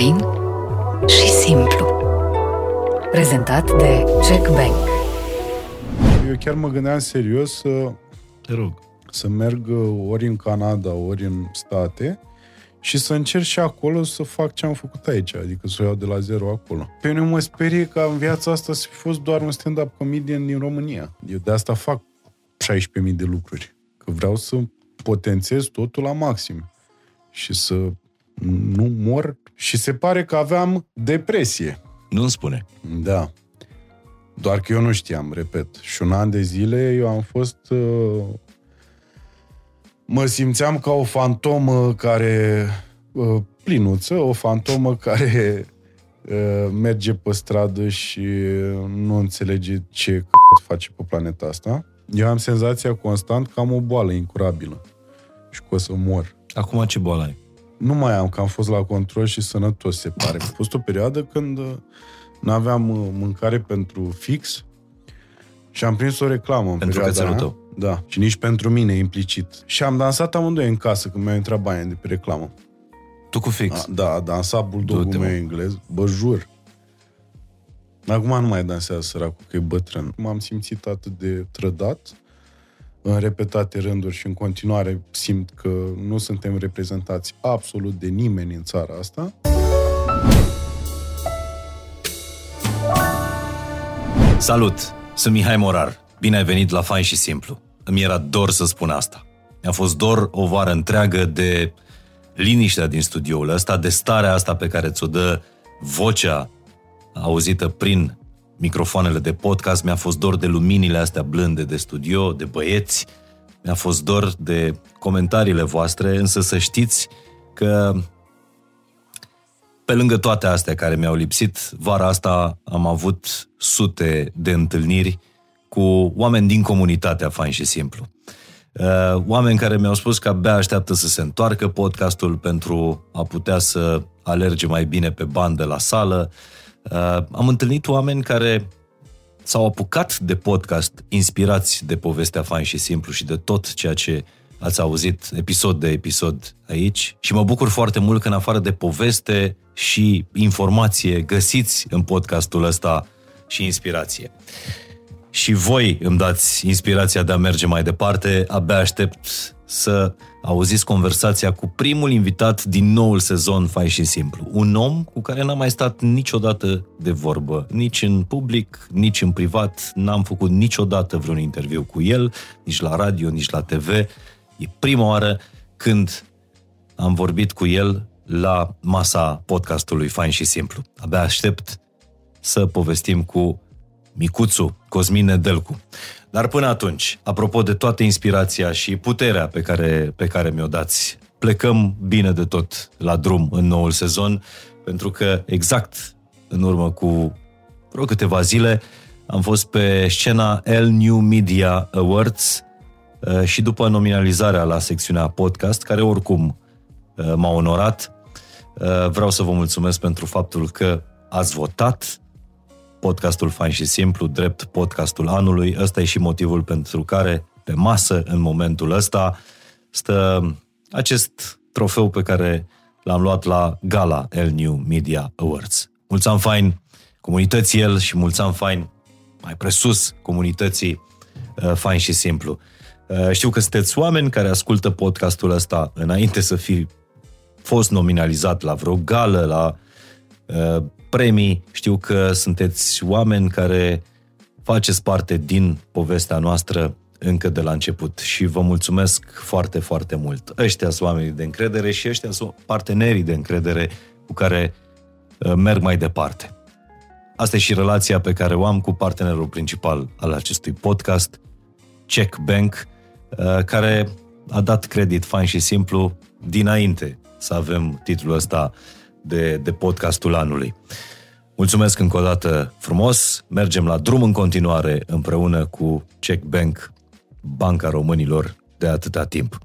Fain și simplu. Prezentat de Check Bank. Eu chiar mă gândeam serios să, Te rog. să merg ori în Canada, ori în state și să încerc și acolo să fac ce am făcut aici, adică să o iau de la zero acolo. Pe mine mă sperie ca în viața asta să fi fost doar un stand-up comedian din România. Eu de asta fac 16.000 de lucruri. Că vreau să potențez totul la maxim și să nu mor. Și se pare că aveam depresie. Nu-mi spune. Da. Doar că eu nu știam, repet. Și un an de zile eu am fost... Uh, mă simțeam ca o fantomă care... Uh, plinuță, o fantomă care uh, merge pe stradă și nu înțelege ce c- face pe planeta asta. Eu am senzația constant că am o boală incurabilă și că o să mor. Acum ce boală ai? Nu mai am, că am fost la control și sănătos, se pare. A fost o perioadă când nu aveam uh, mâncare pentru fix și am prins o reclamă în Pentru perioada cățelul aia. tău. Da, și nici pentru mine implicit. Și am dansat amândoi în casă când mi-au intrat banii de pe reclamă. Tu cu fix. A, da, a dansat bulldogul Du-te, mă. meu englez, bă, jur. Acum nu mai dansează săracul, că e bătrân. M-am simțit atât de trădat în repetate rânduri și în continuare simt că nu suntem reprezentați absolut de nimeni în țara asta. Salut! Sunt Mihai Morar. Bine ai venit la Fain și Simplu. Îmi era dor să spun asta. Mi-a fost dor o vară întreagă de liniștea din studioul ăsta, de starea asta pe care ți-o dă vocea auzită prin microfoanele de podcast. Mi-a fost dor de luminile astea blânde de studio, de băieți. Mi-a fost dor de comentariile voastre, însă să știți că pe lângă toate astea care mi-au lipsit, vara asta am avut sute de întâlniri cu oameni din comunitatea Fain și Simplu. Uh, Oameni care mi-au spus că abia așteaptă să se întoarcă podcastul pentru a putea să alerge mai bine pe bandă la sală. Uh, Am întâlnit oameni care s-au apucat de podcast inspirați de povestea Fain și Simplu și de tot ceea ce ați auzit episod de episod aici și mă bucur foarte mult că în afară de poveste și informație găsiți în podcastul ăsta și inspirație. Și voi îmi dați inspirația de a merge mai departe, abia aștept să auziți conversația cu primul invitat din noul sezon Fai și Simplu. Un om cu care n-am mai stat niciodată de vorbă, nici în public, nici în privat, n-am făcut niciodată vreun interviu cu el, nici la radio, nici la TV. E prima oară când am vorbit cu el la masa podcastului Fain și Simplu. Abia aștept să povestim cu Micuțu Cosmin Nedelcu. Dar până atunci, apropo de toată inspirația și puterea pe care, pe care mi-o dați, plecăm bine de tot la drum în noul sezon, pentru că exact în urmă cu vreo câteva zile am fost pe scena L New Media Awards uh, și după nominalizarea la secțiunea podcast, care oricum uh, m-a onorat, uh, vreau să vă mulțumesc pentru faptul că ați votat podcastul Fain și Simplu, drept podcastul anului. Ăsta e și motivul pentru care pe masă, în momentul ăsta, stă acest trofeu pe care l-am luat la gala El New Media Awards. Mulți ani fain comunității el și mulți ani fain mai presus comunității uh, Fain și Simplu. Uh, știu că sunteți oameni care ascultă podcastul ăsta înainte să fi fost nominalizat la vreo gală, la uh, premii. Știu că sunteți oameni care faceți parte din povestea noastră încă de la început și vă mulțumesc foarte, foarte mult. Ăștia sunt oamenii de încredere și ăștia sunt partenerii de încredere cu care uh, merg mai departe. Asta e și relația pe care o am cu partenerul principal al acestui podcast, Check Bank, uh, care a dat credit fain și simplu dinainte să avem titlul ăsta de, de podcastul anului. Mulțumesc încă o dată frumos, mergem la drum în continuare împreună cu Check Bank, Banca Românilor de atâta timp.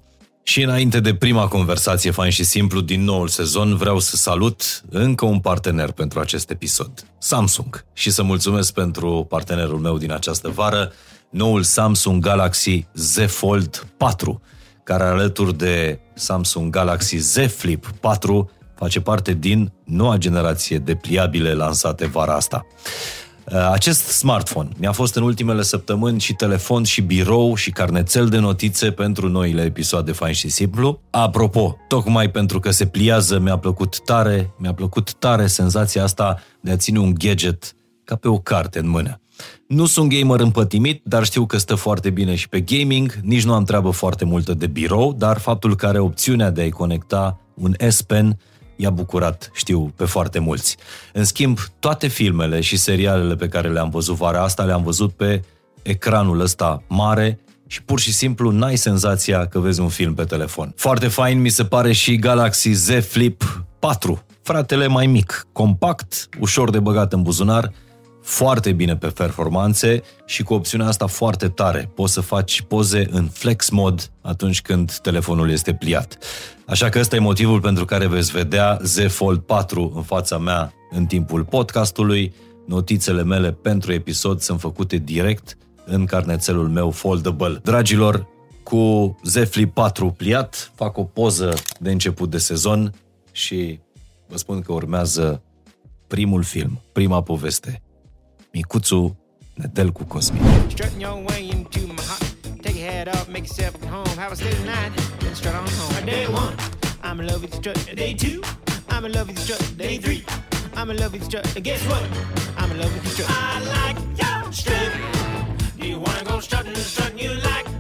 Și înainte de prima conversație fain și simplu din noul sezon, vreau să salut încă un partener pentru acest episod, Samsung. Și să mulțumesc pentru partenerul meu din această vară, noul Samsung Galaxy Z Fold 4, care alături de Samsung Galaxy Z Flip 4 face parte din noua generație de pliabile lansate vara asta. Uh, acest smartphone mi-a fost în ultimele săptămâni și telefon și birou și carnețel de notițe pentru noile episoade Fain și Simplu. Apropo, tocmai pentru că se pliază, mi-a plăcut tare, mi-a plăcut tare senzația asta de a ține un gadget ca pe o carte în mână. Nu sunt gamer împătimit, dar știu că stă foarte bine și pe gaming, nici nu am treabă foarte multă de birou, dar faptul că are opțiunea de a-i conecta un S Pen i-a bucurat, știu, pe foarte mulți. În schimb, toate filmele și serialele pe care le-am văzut vara asta, le-am văzut pe ecranul ăsta mare și pur și simplu n-ai senzația că vezi un film pe telefon. Foarte fain mi se pare și Galaxy Z Flip 4, fratele mai mic, compact, ușor de băgat în buzunar, foarte bine pe performanțe și cu opțiunea asta foarte tare. Poți să faci poze în flex mod atunci când telefonul este pliat. Așa că ăsta e motivul pentru care veți vedea Z Fold 4 în fața mea în timpul podcastului. Notițele mele pentru episod sunt făcute direct în carnețelul meu foldable. Dragilor, cu Z Flip 4 pliat, fac o poză de început de sezon și vă spun că urmează primul film, prima poveste Home. Have a strut. Day one, I'm in love with strut. Day two, I'm in love with strut. Day three, I'm in love with strut. Guess what? I'm in love with strut. I like your strut. Do you wanna go strutting, strutting you like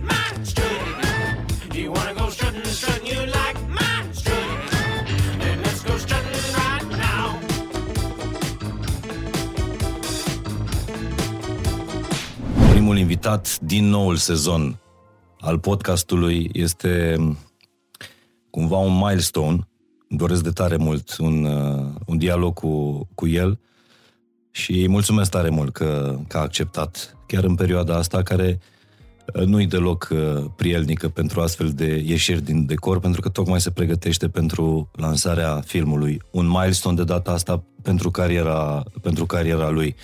Primul invitat din noul sezon al podcastului este cumva un milestone. Îmi doresc de tare mult un, uh, un dialog cu, cu el și îi mulțumesc tare mult că, că a acceptat, chiar în perioada asta care uh, nu-i deloc uh, prielnică pentru astfel de ieșiri din decor, pentru că tocmai se pregătește pentru lansarea filmului. Un milestone de data asta pentru cariera, pentru cariera lui.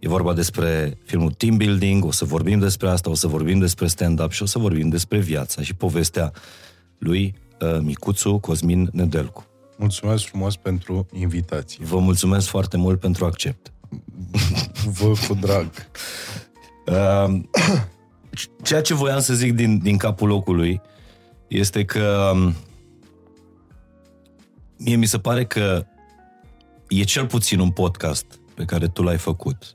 E vorba despre filmul Team Building, o să vorbim despre asta, o să vorbim despre stand-up și o să vorbim despre viața și povestea lui uh, Micuțu Cosmin Nedelcu. Mulțumesc frumos pentru invitație. Vă mulțumesc foarte mult pentru accept. Vă cu drag. Uh, ceea ce voiam să zic din, din capul locului este că um, mie mi se pare că e cel puțin un podcast pe care tu l-ai făcut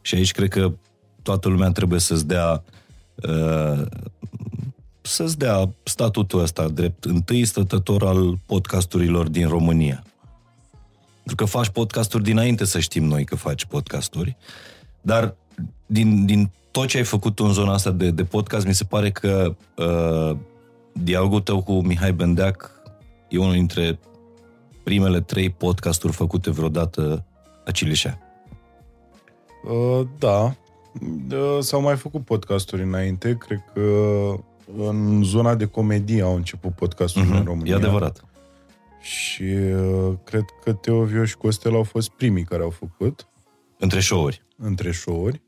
și aici cred că toată lumea trebuie să-ți dea uh, să-ți dea statutul ăsta drept întâi stătător al podcasturilor din România. Pentru că faci podcasturi dinainte să știm noi că faci podcasturi, dar din, din tot ce ai făcut în zona asta de, de podcast, mi se pare că uh, dialogul tău cu Mihai Bendeac e unul dintre primele trei podcasturi făcute vreodată la Cileșea. Uh, da. Uh, s-au mai făcut podcasturi înainte. Cred că în zona de comedie au început podcasturi uh-huh. în România. E adevărat. Și uh, cred că Teovio și Costel au fost primii care au făcut. Între show-uri. Între show-uri.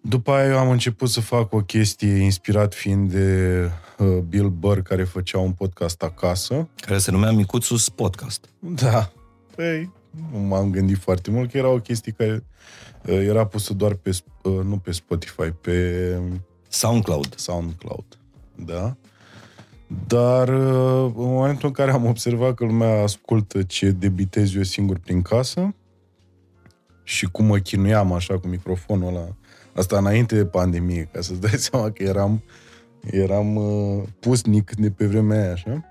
După aia eu am început să fac o chestie inspirat fiind de uh, Bill Burr care făcea un podcast acasă. Care se numea Micuțus Podcast. Da. Păi, nu m-am gândit foarte mult, că era o chestie care uh, era pusă doar pe, uh, nu pe Spotify, pe SoundCloud. SoundCloud, da. Dar uh, în momentul în care am observat că lumea ascultă ce debitez eu singur prin casă și cum mă chinuiam așa cu microfonul ăla, asta înainte de pandemie, ca să-ți dai seama că eram, eram uh, pusnic de pe vremea aia, așa.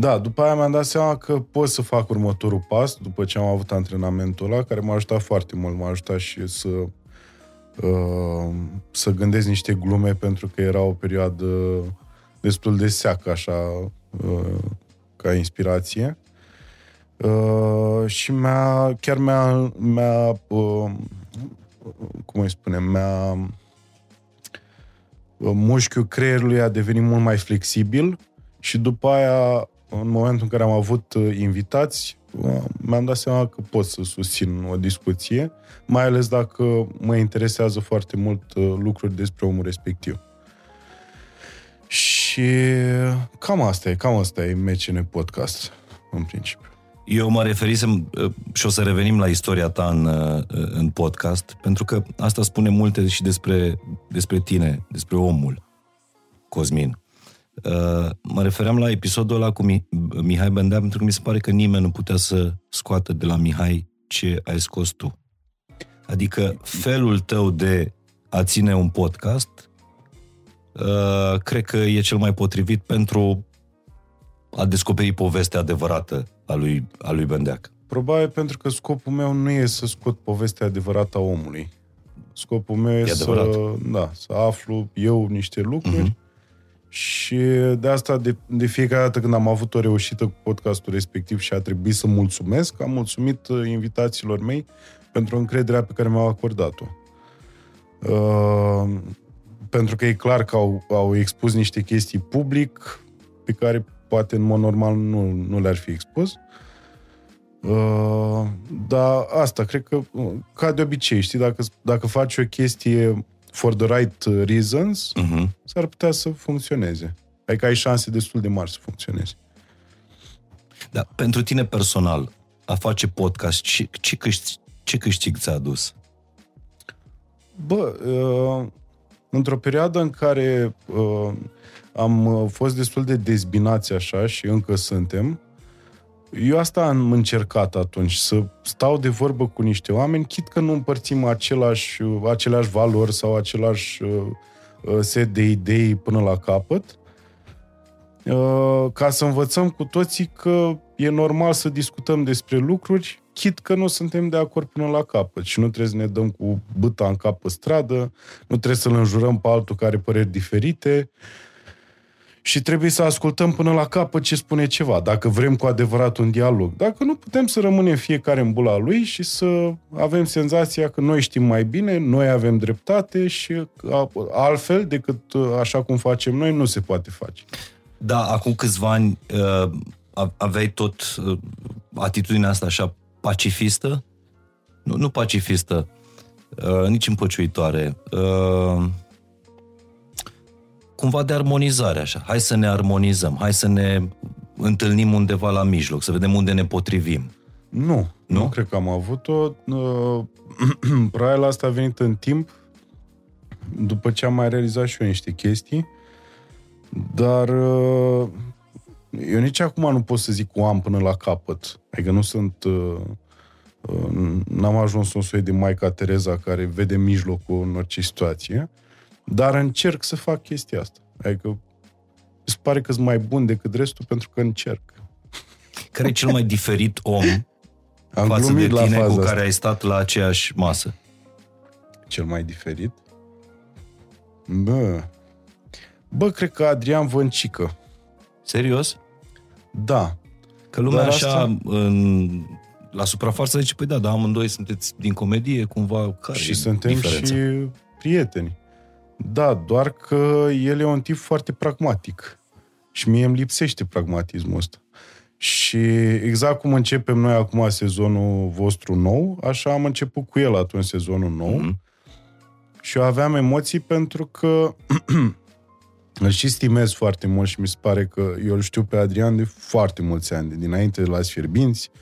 Uh, da, după aia mi-am dat seama că pot să fac următorul pas, după ce am avut antrenamentul ăla, care m-a ajutat foarte mult, m-a ajutat și să uh, să gândesc niște glume, pentru că era o perioadă destul de seacă, așa, uh, ca inspirație. Uh, și mi-a, chiar mi-a, mi-a uh, cum îi spunem, mi-a uh, mușchiul creierului a devenit mult mai flexibil și după aia în momentul în care am avut uh, invitați, uh, mi-am dat seama că pot să susțin o discuție, mai ales dacă mă interesează foarte mult uh, lucruri despre omul respectiv. Și Și cam asta e, cam asta e MCN Podcast, în principiu. Eu mă referisem uh, și o să revenim la istoria ta în, uh, în podcast, pentru că asta spune multe și despre, despre tine, despre omul, Cosmin. Uh, mă refeream la episodul ăla cu Mihai Bendea, pentru că mi se pare că nimeni nu putea să scoată de la Mihai ce ai scos tu. Adică felul tău de a ține un podcast, cred că e cel mai potrivit pentru a descoperi povestea adevărată a lui, a lui Bendeac? Probabil pentru că scopul meu nu e să scot povestea adevărată a omului. Scopul meu e, e să, da, să aflu eu niște lucruri uh-huh. Și de asta de, de fiecare dată când am avut o reușită cu podcastul respectiv și a trebuit să mulțumesc, am mulțumit uh, invitațiilor mei pentru încrederea pe care mi-au acordat-o. Uh, pentru că e clar că au, au expus niște chestii public pe care poate în mod normal nu, nu le-ar fi expus. Uh, dar asta, cred că, uh, ca de obicei, știi, dacă, dacă faci o chestie for the right reasons, uh-huh. s-ar putea să funcționeze. Adică ai șanse destul de mari să funcționeze. Da, pentru tine personal, a face podcast, ce, ce, câștig, ce câștig ți-a adus? Bă, uh, într-o perioadă în care uh, am uh, fost destul de dezbinați așa și încă suntem. Eu asta am încercat atunci, să stau de vorbă cu niște oameni, chit că nu împărțim același, uh, aceleași valori sau același uh, set de idei până la capăt, ca să învățăm cu toții că e normal să discutăm despre lucruri, chit că nu suntem de acord până la capăt și nu trebuie să ne dăm cu băta în cap pe stradă, nu trebuie să-l înjurăm pe altul care are păreri diferite, și trebuie să ascultăm până la capăt ce spune ceva, dacă vrem cu adevărat un dialog. Dacă nu, putem să rămânem fiecare în bula lui și să avem senzația că noi știm mai bine, noi avem dreptate și altfel decât uh, așa cum facem noi, nu se poate face. Da, acum câțiva ani uh, aveai tot uh, atitudinea asta așa pacifistă? Nu, nu pacifistă, nici împăciuitoare cumva de armonizare așa. Hai să ne armonizăm, hai să ne întâlnim undeva la mijloc, să vedem unde ne potrivim. Nu, nu, nu cred că am avut-o. Uh, Probabil asta a venit în timp, după ce am mai realizat și eu niște chestii, dar uh, eu nici acum nu pot să zic că o am până la capăt. Adică nu sunt... Uh, n-am ajuns un soi de Maica Tereza care vede mijlocul în orice situație. Dar încerc să fac chestia asta. Adică îți pare că sunt mai bun decât restul pentru că încerc. Care e cel mai diferit om Am față de tine cu care asta. ai stat la aceeași masă? Cel mai diferit? Bă, bă, cred că Adrian Văncică. Serios? Da. Că lumea Dar așa, asta... în, la suprafață zice, păi da, dar amândoi sunteți din comedie, cumva, care Și suntem diferența? și prieteni. Da, doar că el e un tip foarte pragmatic. Și mie îmi lipsește pragmatismul ăsta. Și exact cum începem noi acum sezonul vostru nou, așa am început cu el atunci sezonul nou. Mm-hmm. Și eu aveam emoții pentru că îl și stimez foarte mult și mi se pare că eu îl știu pe Adrian de foarte mulți ani, de dinainte de la Sfierbinți. Uh,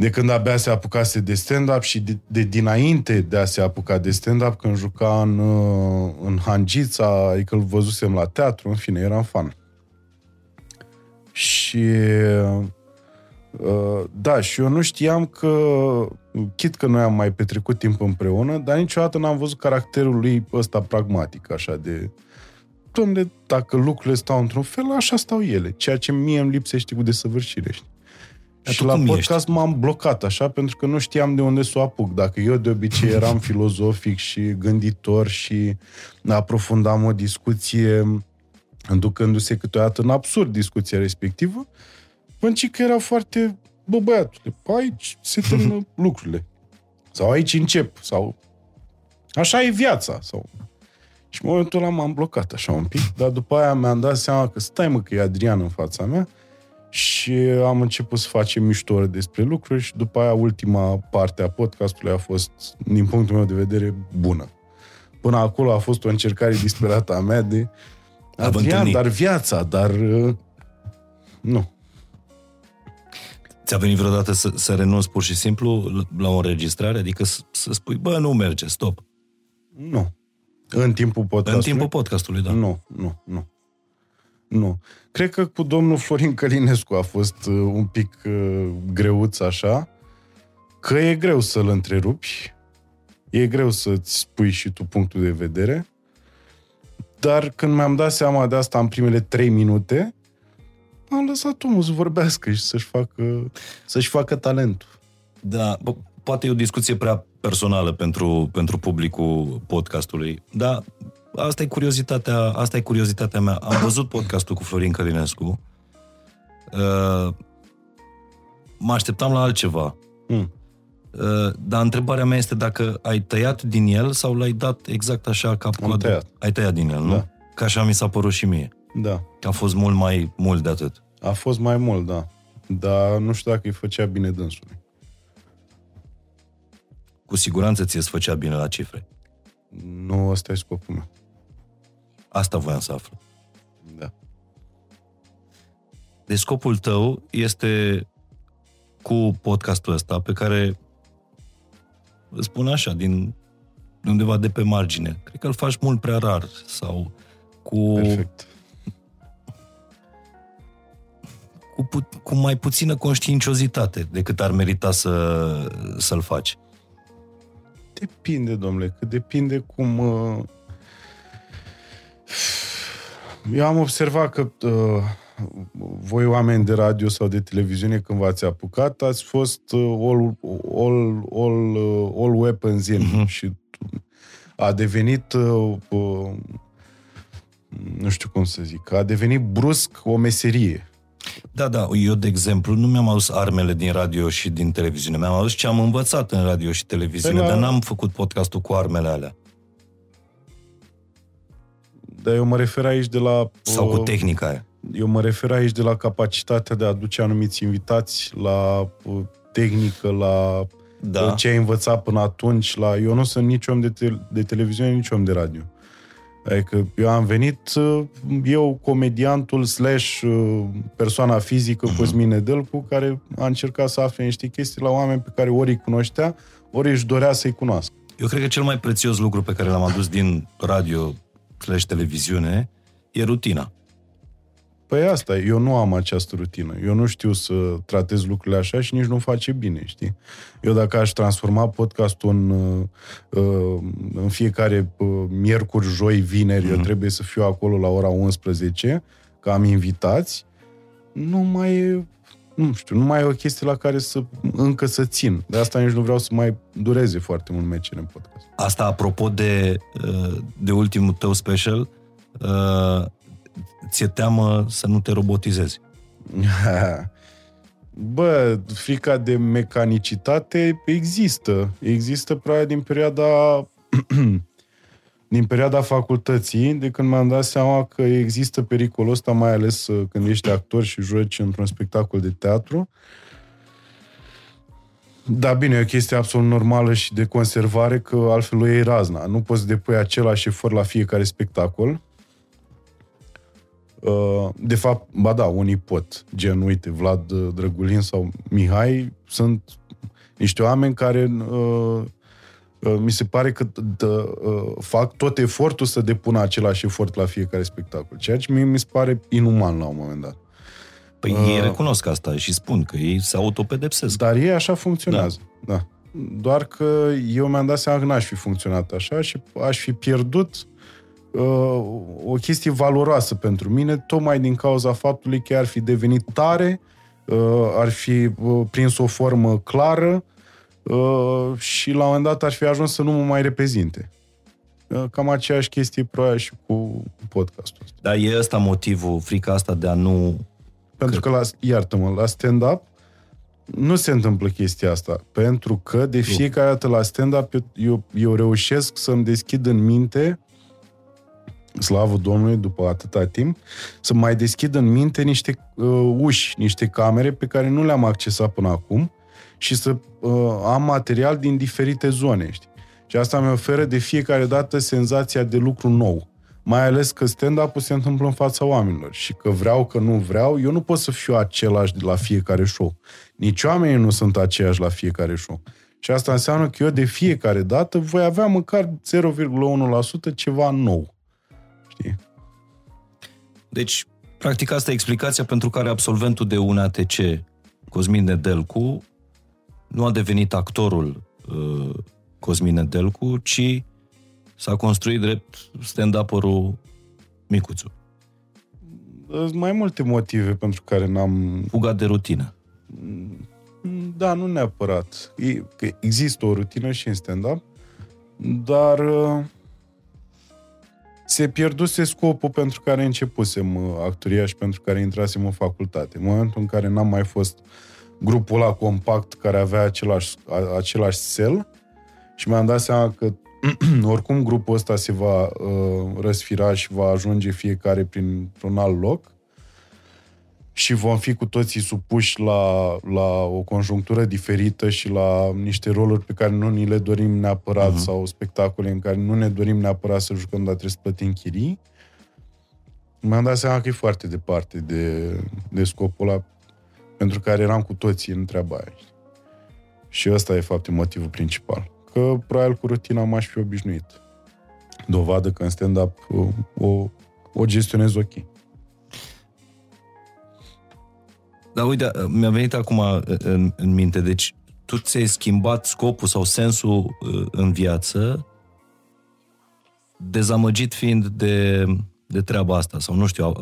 de când abia se apucase de stand-up și de, de dinainte de a se apuca de stand-up, când juca în, uh, în Hangița, adică îl văzusem la teatru, în fine, eram fan. Și uh, da, și eu nu știam că, chit că noi am mai petrecut timp împreună, dar niciodată n-am văzut caracterul lui ăsta pragmatic, așa de... Dom'le, dacă lucrurile stau într-un fel, așa stau ele, ceea ce mie îmi lipsește cu desăvârșire, știi? Și la podcast ești? m-am blocat așa pentru că nu știam de unde să o apuc. Dacă eu de obicei eram filozofic și gânditor și aprofundam o discuție înducându-se câteodată în absurd discuția respectivă, că era foarte, bă băiatule, aici se termină lucrurile. Sau aici încep. Sau așa e viața. Sau... Și în momentul ăla m-am blocat așa un pic, dar după aia mi-am dat seama că stai mă că e Adrian în fața mea și am început să facem mișto despre lucruri și după aia ultima parte a podcastului a fost, din punctul meu de vedere, bună. Până acolo a fost o încercare disperată a mea de Adrian, întâlnit. dar viața, dar... uh, Nu. Ți-a venit vreodată să, să renunți pur și simplu la o înregistrare? Adică să, să spui, bă, nu merge, stop. Nu. În timpul podcastului? În timpul podcastului, da. Nu, nu, nu. Nu. Cred că cu domnul Florin Călinescu a fost uh, un pic uh, greuț așa, că e greu să-l întrerupi, e greu să-ți spui și tu punctul de vedere, dar când mi-am dat seama de asta în primele trei minute, am lăsat omul să vorbească și să-și facă, să-și facă talentul. Da, po- poate e o discuție prea personală pentru, pentru publicul podcastului, dar asta e curiozitatea, asta e curiozitatea mea. Am văzut podcastul cu Florin Călinescu. Uh, mă așteptam la altceva. Mm. Uh, dar întrebarea mea este dacă ai tăiat din el sau l-ai dat exact așa cap Am tăiat. Ai tăiat din el, nu? Da. Ca așa mi s-a părut și mie. Da. Că a fost mult mai mult de atât. A fost mai mult, da. Dar nu știu dacă îi făcea bine dânsului. Cu siguranță ți-e făcea bine la cifre. Nu ăsta e scopul meu. Asta voiam să aflu. Da. Deci scopul tău este cu podcastul ăsta pe care îl spun așa, din undeva de pe margine. Cred că îl faci mult prea rar sau cu, Perfect. cu, pu- cu mai puțină conștiinciozitate decât ar merita să, să-l faci. Depinde, domnule, că depinde cum... Uh... Eu am observat că uh, voi oameni de radio sau de televiziune când v-ați apucat, ați fost uh, all, all, all, uh, all weapons in Mhm. uh-huh. și a devenit uh, uh, nu știu cum să zic, a devenit brusc o meserie. Da, da, eu, de exemplu, nu mi-am adus armele din radio și din televiziune. Mi-am adus ce am învățat în radio și televiziune, Păi la- dar n-am făcut podcastul cu armele alea. Dar eu mă refer aici de la... Sau cu uh, tehnica aia. Eu mă refer aici de la capacitatea de a aduce anumiți invitați la uh, tehnică, la Da. uh, ce ai învățat până atunci. La... Eu nu sunt nici om de, te- de televiziune, nici om de radio. Adică eu am venit, uh, eu, comediantul slash uh, persoana fizică Mhm. Cosmin Nedelcu, care a încercat să afle niște chestii la oameni pe care ori îi cunoștea, ori își dorea să-i cunoască. Eu cred că cel mai prețios lucru pe care l-am adus din radio slash televiziune e rutina. Păi asta, eu nu am această rutină. Eu nu știu să tratez lucrurile așa și nici nu face bine, știi? Eu dacă aș transforma podcastul în, uh, uh, în fiecare uh, miercuri, joi, vineri, Mhm. eu trebuie să fiu acolo la ora 11, că am invitați, nu mai e, nu știu, nu mai e o chestie la care să încă să țin. De asta nici nu vreau să mai dureze foarte mult meciul în podcast. Asta apropo de, uh, de ultimul tău special, uh, ți-e teamă să nu te robotizezi. Bă, frica de mecanicitate există. Există probabil din perioada din perioada facultății, de când mi-am dat seama că există pericolul ăsta, mai ales uh, când ești actor și joci într-un spectacol de teatru. Da, bine, e o chestie absolut normală și de conservare, că altfel o iei razna. Nu poți depui același efort la fiecare spectacol. Uh, De fapt, ba da, unii pot. Gen, uite, Vlad uh, Drăgulin sau Mihai sunt niște oameni care uh, uh, mi se pare că d- uh, fac tot efortul să depună același efort la fiecare spectacol. Ceea ce mie mi se pare inuman la un moment dat. Păi Uh. ei recunosc asta și spun că ei se autopedepsesc. Dar ei așa funcționează. Da. da. Doar că eu mi-am dat seama că n-aș fi funcționat așa și aș fi pierdut uh, o chestie valoroasă pentru mine, tocmai din cauza faptului că ar fi devenit tare, uh, ar fi uh, prins o formă clară uh, și la un moment dat ar fi ajuns să nu mă mai reprezinte. Uh, cam aceeași chestie probabil și cu podcastul ăsta. Dar e ăsta motivul, frica asta de a nu... Pentru că, la, iartă-mă, la stand-up nu se întâmplă chestia asta. Pentru că de fiecare dată la stand-up eu, eu, eu reușesc să-mi deschid în minte slavă Domnului, după atâta timp, să mai deschid în minte niște uh, uși, niște camere pe care nu le-am accesat până acum și să uh, am material din diferite zone, știi? Și asta mi oferă de fiecare dată senzația de lucru nou. Mai ales că stand-up-ul se întâmplă în fața oamenilor și că vreau, că nu vreau, eu nu pot să fiu același de la fiecare show. Nici oamenii nu sunt aceiași la fiecare show. Și asta înseamnă că eu de fiecare dată voi avea măcar 0,1% ceva nou. Știi? Deci, practic asta e explicația pentru care absolventul de UNATC, Cosmin Nedelcu, nu a devenit actorul uh, Cosmin Nedelcu, ci s-a construit drept stand-up-ul Micuțu. Sunt mai multe motive pentru care n-am... Fuga de rutină. Da, nu neapărat. E, că există o rutină și în stand-up, dar uh, se pierduse scopul pentru care începusem uh, actoria și pentru care intrasem în facultate. În momentul în care n-am mai fost grupul ăla compact care avea același, a, același sel și mi-am dat seama că oricum grupul ăsta se va uh, răsfira și va ajunge fiecare printr-un alt loc și vom fi cu toții supuși la, la o conjunctură diferită și la niște roluri pe care nu ni le dorim neapărat uh-huh. sau spectacole în care nu ne dorim neapărat să jucăm, dar trebuie să plătim chirii. Mi-am dat seama că e foarte departe de, de scopul ăla pentru care eram cu toții în treaba aia. Și ăsta e, fapt, motivul principal. Că, probabil, cu rutina m-aș fi obișnuit. Dovadă că în stand-up o, o, o gestionez ok. Dar uite, mi-a venit acum uh, în, în minte, deci tu ți-ai schimbat scopul sau sensul uh, în viață dezamăgit fiind de, de treaba asta, sau nu știu,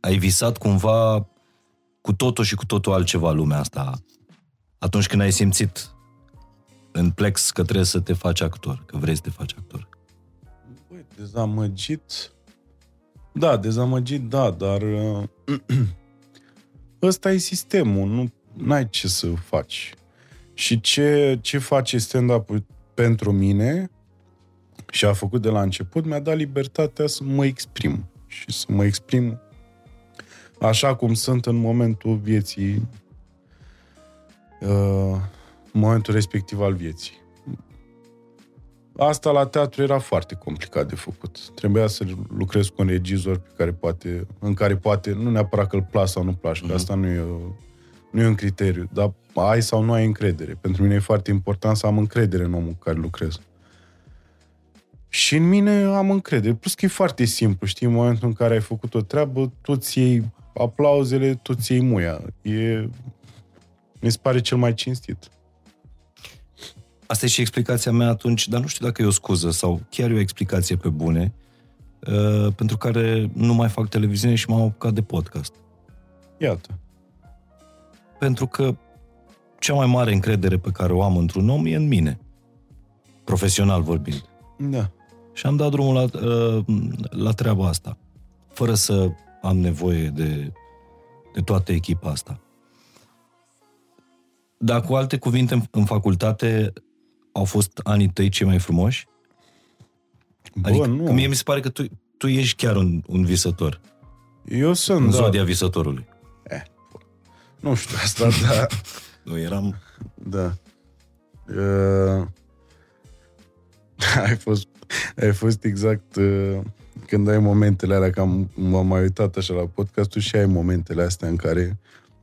ai visat cumva cu totul și cu totul altceva lumea asta atunci când ai simțit în plex că trebuie să te faci actor, că vrei să te faci actor? Băi, dezamăgit... Da, dezamăgit, da, dar uh, ăsta e sistemul, nu ai ce să faci. Și ce, ce face stand-up pentru mine și a făcut de la început, mi-a dat libertatea să mă exprim și să mă exprim așa cum sunt în momentul vieții, uh, momentul respectiv al vieții. Asta la teatru era foarte complicat de făcut. Trebuia să lucrez cu un regizor pe care poate, în care poate, nu neapărat că îl place sau nu place, mm-hmm. că mhm. asta nu e, nu e un criteriu, dar ai sau nu ai încredere. Pentru mine e foarte important să am încredere în omul cu care lucrez. Și în mine am încredere. Plus că e foarte simplu, știi, în momentul în care ai făcut o treabă, tu ți iei aplauzele, tu ți iei muia. E, mi se pare cel mai cinstit. Asta e și explicația mea atunci, dar nu știu dacă e o scuză sau chiar e o explicație pe bune, uh, pentru care nu mai fac televiziune și m-am apucat de podcast. Iată. Pentru că cea mai mare încredere pe care o am într-un om e în mine, profesional vorbind. Da. Și am dat drumul la, uh, la treaba asta, fără să am nevoie de, de toată echipa asta. Dar cu alte cuvinte, în, în facultate au fost anii tăi cei mai frumoși? Bă, adică, nu. mie mi se pare că tu, tu ești chiar un, un visător. Eu sunt, în da. zodia visătorului. Eh, nu știu asta, dar... Nu, eram... Da. Uh, ai, fost, ai fost exact uh, când ai momentele alea, că am, m-am mai uitat așa la podcastul și ai momentele astea în care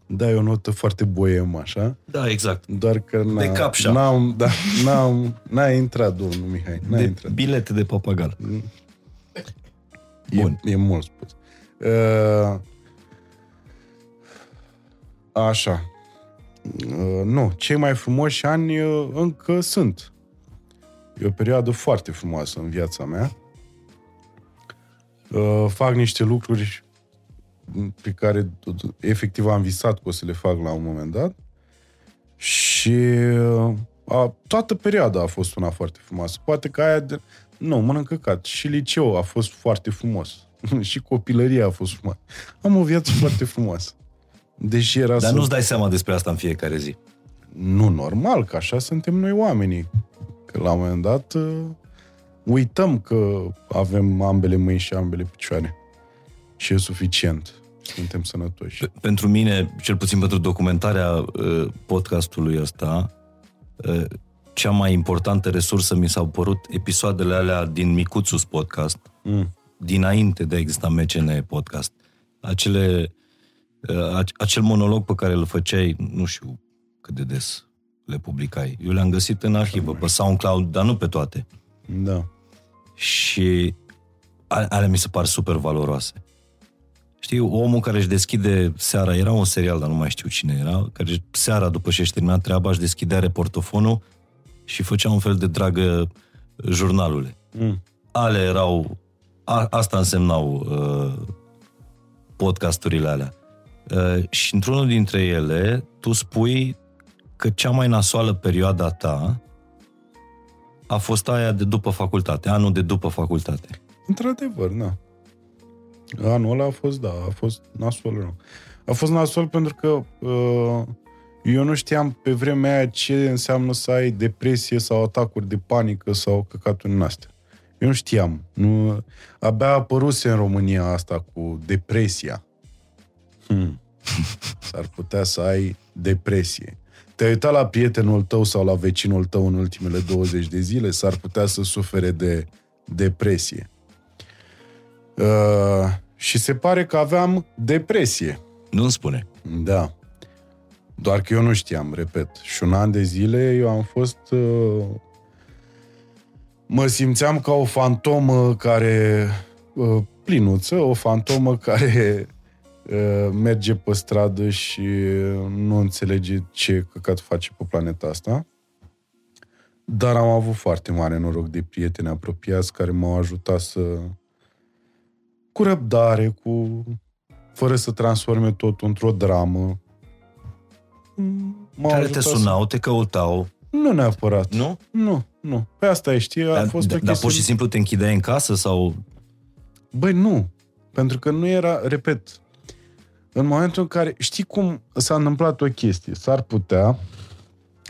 dai o notă foarte boemă, așa. Da, exact. Doar că n De capșa. N-am, da, n-am, n-a intrat, domnul Mihai. N-a de intrat. bilete de papagal. Bun. E, e mult spus. Uh, așa. Uh, nu, cei mai frumoși ani uh, încă sunt. E o perioadă foarte frumoasă în viața mea. Uh, fac niște lucruri pe care efectiv am visat că o să le fac la un moment dat. Și uh, a, toată perioada a fost una foarte frumoasă. Poate că aia de... Nu, mă încăcat. Și liceu a fost foarte frumos. și copilăria a fost frumoasă. Am o viață foarte frumoasă. Deși era Dar să... nu-ți dai seama despre asta în fiecare zi. Nu, normal, că așa suntem noi oamenii. Că la un moment dat uh, uităm că avem ambele mâini și ambele picioare. Și e suficient. Suntem sănătoși. Pentru mine, cel puțin pentru documentarea uh, podcastului ăsta, uh, cea mai importantă resursă mi s-au părut episoadele alea din Micuțus podcast, Mm. dinainte de a exista MCN podcast. Acele, uh, ac- acel monolog pe care îl făceai, nu știu cât de des le publicai. Eu le-am găsit în arhivă, pe SoundCloud, dar nu pe toate. Da. Și a- alea mi se par super valoroase. Știi, omul care își deschide seara, era un serial, dar nu mai știu cine era, care seara, după ce își termina treaba, își deschidea reportofonul și făcea un fel de dragă jurnalule. Mm. Ale erau, a, asta însemnau uh, podcasturile alea. Uh, și într-unul dintre ele, tu spui că cea mai nasoală perioada ta a fost aia de după facultate, anul de după facultate. Într-adevăr, da. Anul ăla a fost, da, a fost nasol rău. A fost nasol pentru că uh, eu nu știam pe vremea aia ce înseamnă să ai depresie sau atacuri de panică sau căcaturi în astea. Eu nu știam. Nu, abia apăruse în România asta cu depresia. Hmm. S-ar putea să ai depresie. Te-ai uitat la prietenul tău sau la vecinul tău în ultimele 20 de zile, s-ar putea să sufere de depresie. Uh, și se pare că aveam depresie. Nu-mi spune. Da. Doar că eu nu știam, repet. Și un an de zile eu am fost... Uh, mă simțeam ca o fantomă care... Uh, plinuță, o fantomă care uh, merge pe stradă și uh, nu înțelege ce căcat face pe planeta asta. Dar am avut foarte mare noroc de prieteni apropiați care m-au ajutat să... cu răbdare, cu fără să transforme totul într-o dramă. M-au Care te ajutat sunau, te căutau, Să... Nu neapărat. nu? Nu, nu. Pe asta e, știi, a Dar, fost o dar chestie... pur și simplu te închideai în casă sau... Băi, nu. Pentru că nu era, repet, în momentul în care, știi cum s-a întâmplat o chestie? S-ar putea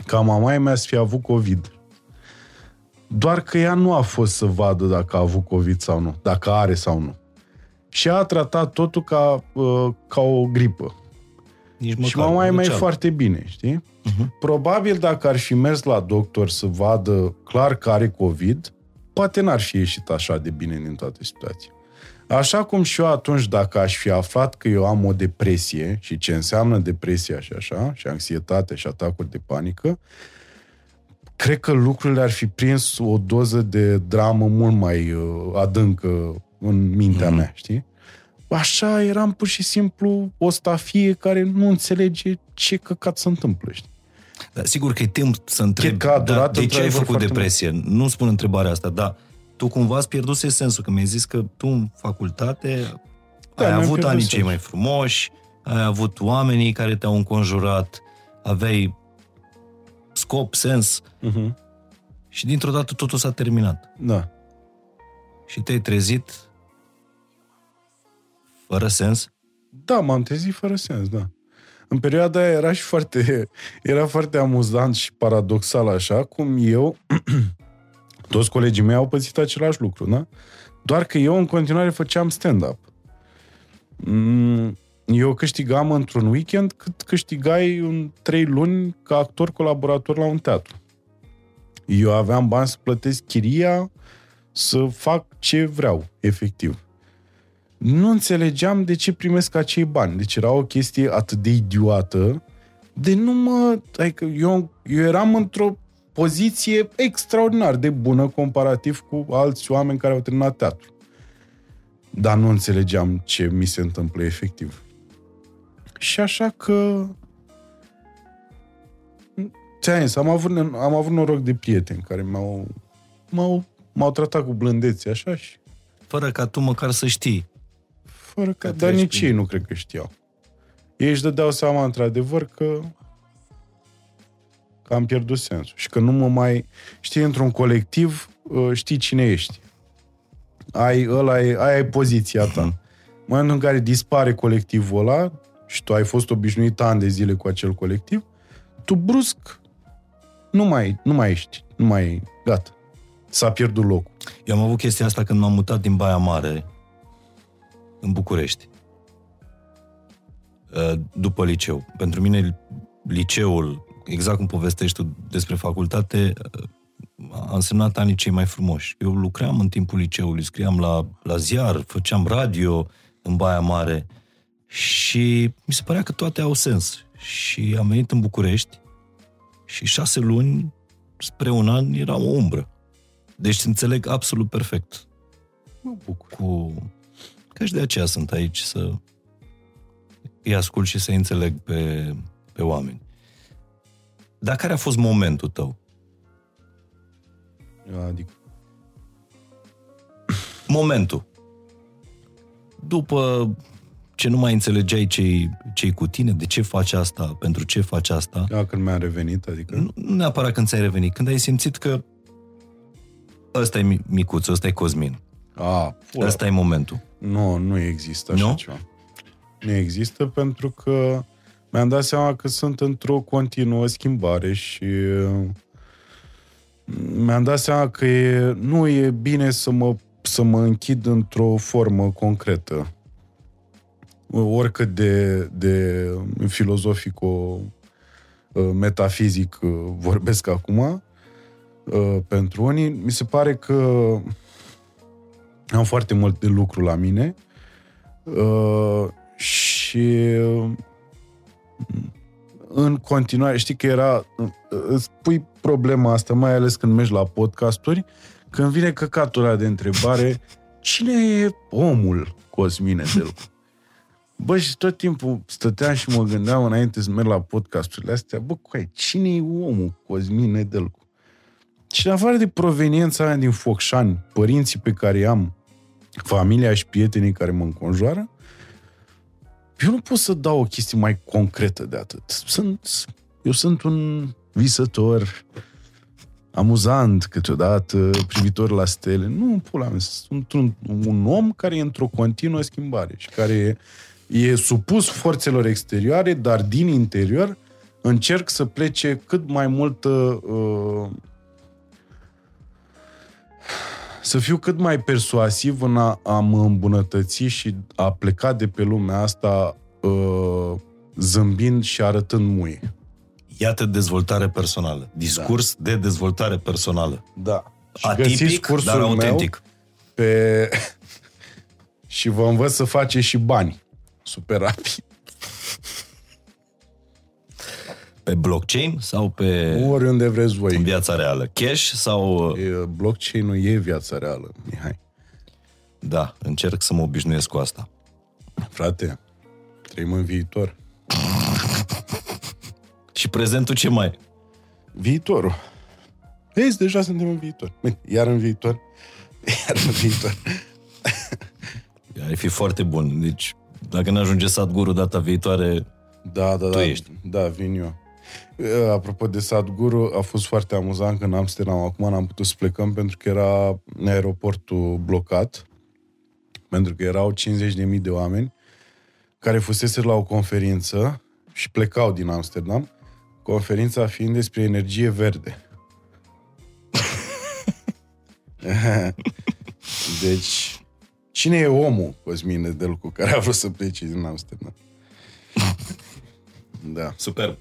ca mamaia mea să fi avut COVID. Doar că ea nu a fost să vadă dacă a avut COVID sau nu, dacă are sau nu. Și a tratat totul ca, uh, ca o gripă. Nici Și măcar mama e nu mai ceam. foarte bine, știi? Mhm. Probabil dacă ar fi mers la doctor să vadă clar că are COVID, poate n-ar fi ieșit așa de bine din toată situația. Așa cum și eu atunci, dacă aș fi aflat că eu am o depresie și ce înseamnă depresia și așa, și anxietate și atacuri de panică, cred că lucrurile ar fi prins o doză de dramă mult mai uh, adâncă în mintea Mhm. mea, știi? Așa eram pur și simplu o stafie care nu înțelege ce căcat se întâmplă, știi? Dar sigur că e timp să întrebi, Cred că a durat dar de ce ai într-adevăr făcut foarte depresie? Nu spun întrebarea asta, dar tu cumva îți pierduse sensul, că mi-ai zis că tu în facultate Da, ai mi-am avut pierdut anii cei sensul. mai frumoși, ai avut oamenii care te-au înconjurat, aveai scop, sens Uh-huh. și dintr-o dată totul s-a terminat. Da. Și te-ai trezit fără sens? Da, m-am trezit fără sens, da. În perioada aia era și foarte, era foarte amuzant și paradoxal așa, cum eu, toți colegii mei au pățit același lucru, da? Doar că eu în continuare făceam stand-up. Mm, Eu câștigam într-un weekend cât câștigai în trei luni ca actor colaborator la un teatru. Eu aveam bani să plătesc chiria, să fac ce vreau, efectiv nu înțelegeam de ce primesc acei bani. Deci era o chestie atât de idiotă, de nu mă... Adică eu, eu eram într-o poziție extraordinar de bună comparativ cu alți oameni care au terminat teatru. Dar nu înțelegeam ce mi se întâmplă efectiv. Și așa că... Ți-am zis, am avut, am avut noroc de prieteni care m-au, m-au, m-au tratat cu blândețe așa și Fără ca tu măcar să știi. fără că, Că dar treci nici prin- ei nu cred că știau. Ei își dădeau seama, într-adevăr, că că am pierdut sensul și că nu mă mai... Știi, într-un colectiv, uh, știi cine ești. Ai, ăla e, aia e poziția ta. În momentul în care dispare colectivul ăla și tu ai fost obișnuit ani de zile cu acel colectiv, tu brusc nu mai, nu mai ești, nu mai... Gata. S-a pierdut locul. Eu am avut chestia asta când m-am mutat din Baia Mare în București. Uh, După liceu. Pentru mine liceul exact cum povestești tu despre facultate, a însemnat anii cei mai frumoși. Eu lucram în timpul liceului, scriam la, la ziar, făceam radio în Baia Mare și mi se părea că toate au sens. Și am venit în București și șase luni spre un an era o umbră. Deci înțeleg absolut perfect. Mă bucur. Cu... Că și de aceea sunt aici să îi ascult și să înțeleg pe, pe oameni. Dar care a fost momentul tău? Adică, Momentul. După ce nu mai înțelegeai ce ce cu tine, de ce faci asta, pentru ce faci asta, da, când mi-a revenit, adică... nu, nu neapărat când ți-ai revenit, când ai simțit că ăsta e mi- micuț, ăsta e Cosmin, A, pula. ăsta e momentul. Nu, nu există așa Nu? ceva. Nu există pentru că mi-am dat seama că sunt într-o continuă schimbare și uh, mi-am dat seama că e, nu e bine să mă, să mă închid într-o formă concretă. Oricât de, de filozofico uh, metafizic uh, vorbesc acum, uh, pentru unii, mi se pare că am foarte mult de lucru la mine uh, și uh, în continuare, știi că era, uh, îți pui problema asta, mai ales când mergi la podcasturi, când vine căcatul ăla de întrebare, cine e omul Cosmin Edelcu? Bă, și tot timpul stăteam și mă gândeam înainte să merg la podcasturile astea, bă, coai, cine e omul Cosmin Edelcu? Și în afară de proveniența aia din Focșani, părinții pe care i-am, familia și prietenii care mă înconjoară, eu nu pot să dau o chestie mai concretă de atât. Sunt, eu sunt un visător, amuzant câteodată, privitor la stele. Nu, pula mea, sunt un, un om care e într-o continuă schimbare și care e, e supus forțelor exterioare, dar din interior încerc să plece cât mai multă uh, să fiu cât mai persuasiv în a, a mă îmbunătăți și a pleca de pe lumea asta uh, zâmbind și arătând muie. Iată dezvoltare personală. Discurs da. de dezvoltare personală. Da. Și găsiți Atipic, cursul dar meu autentic. pe... și vă învăț să faceți și bani. Super rapid. Pe blockchain sau pe Oriunde vreți în voi. viața reală? Cash sau... E, Blockchain-ul e viața reală, Mihai. Da, încerc să mă obișnuiesc cu asta. Frate, trăim în viitor. Și prezentul ce mai? Viitorul. Vezi, deja suntem în viitor. Bine, Iar în viitor. Iar în viitor. Ar fi foarte bun. Deci, dacă nu ajunge Sadhguru data viitoare, Da, da, da. ești. Da, vin eu. E, Apropo de Sadhguru, a fost foarte amuzant că în Amsterdam acum n-am putut să plecăm pentru că era aeroportul blocat, pentru că erau 50.000 de oameni care fusese la o conferință și plecau din Amsterdam, conferința fiind despre energie verde. deci, cine e omul, Cosmin Nedelcu, care a vrut să plece din Amsterdam? Da. super.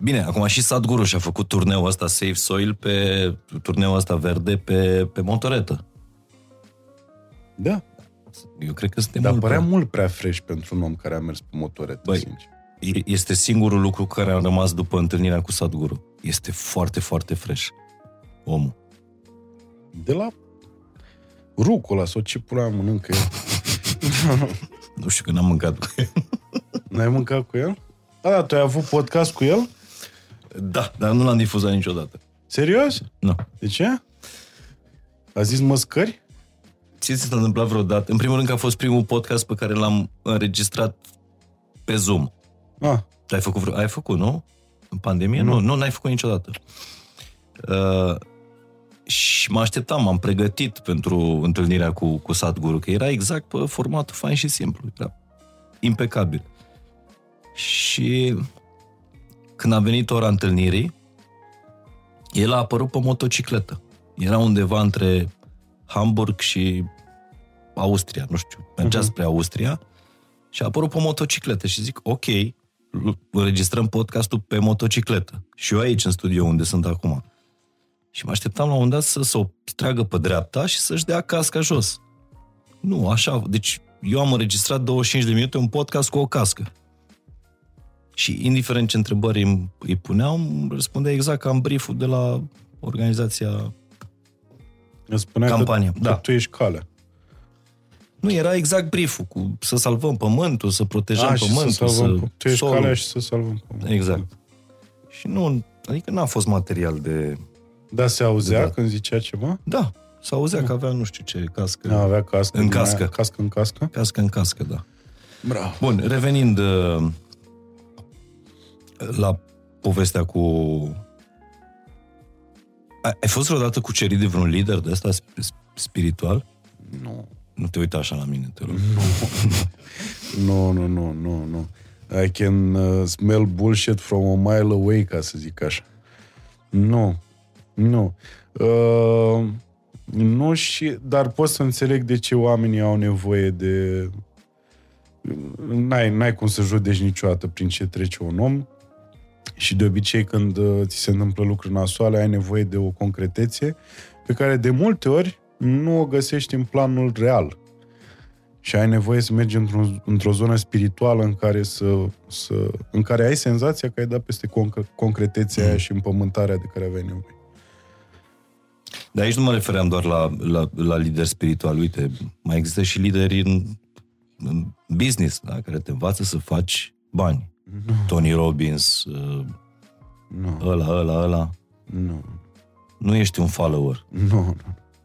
Bine, acum și Sadhguru și-a făcut turneul ăsta Safe Soil pe turneul ăsta verde pe, pe motoretă. Da. Eu cred că suntem Dar mult părea prea- mult prea fresh pentru un om care a mers pe motoretă, Băi. sincer. E- Este singurul lucru care a rămas după întâlnirea cu Sadhguru. Este foarte, foarte fresh. Omul. De la rucola sau ce pula mănâncă el. Nu știu că n-am mâncat cu el. N-ai mâncat cu el? A, da, tu ai avut podcast cu el? Da, dar nu l-am difuzat niciodată. Serios? Nu. De ce? A zis măscări? Ți s-a întâmplat vreodată? În primul rând că a fost primul podcast pe care l-am înregistrat pe Zoom. Ah, Ai făcut, vreo... ai făcut, nu? În pandemie? Nu, nu, n-ai făcut niciodată. Uh, și mă așteptam, m-am pregătit pentru întâlnirea cu, cu Sadhguru, că era exact pe formatul fain și simplu. Era impecabil. Și când a venit ora întâlnirii, el a apărut pe motocicletă. Era undeva între Hamburg și Austria, nu știu, mergea uh-huh. spre Austria și a apărut pe motocicletă și zic, ok, înregistrăm podcastul pe motocicletă. Și eu aici, în studio, unde sunt acum. Și mă așteptam la un moment dat să se o treagă pe dreapta și să-și dea casca jos. Nu, așa. Deci eu am înregistrat 25 de minute un podcast cu o cască. Și indiferent ce întrebări îi, îi puneam, răspundea exact ca în brieful de la organizația Îmi spunea Campania, că, da. că tu ești calea. Nu, era exact brieful, cu să salvăm pământul, să protejăm A, și pământul, să salvăm, să... tu ești solul. calea și să salvăm pământul. Exact. Și nu, adică n-a fost material de... Da, se auzea Da. când zicea ceva? Da, s-auzea că avea nu știu ce cască. Da, avea cască. În din aia- cască. Cască în cască? Cască în cască, da. Bravo. Bun, revenind uh, la povestea cu... Ai ai fost vreodată cucerit de vreun lider de ăsta sp- spiritual? Nu. Nu te uita așa la mine, te rog. Nu, nu, nu, nu, nu. I can uh, smell bullshit from a mile away, ca să zic așa. Nu. Nu. Uh, nu și... Dar pot să înțeleg de ce oamenii au nevoie de... N-ai, n-ai cum să judeci niciodată prin ce trece un om și de obicei când uh, ți se întâmplă lucruri nasoale ai nevoie de o concretețe pe care de multe ori nu o găsești în planul real și ai nevoie să mergi într-o, într-o zonă spirituală în care, să, să, în care ai senzația că ai dat peste conc- concretețea aia și împământarea de care aveai nevoie. Dar aici nu mă refeream doar la, la, la lider spiritual. Uite, mai există și lideri în, în business, da? care te învață să faci bani. Tony Robbins, uh, Nu, ăla, ăla, ăla. nu, Nu ești un follower. nu, nu,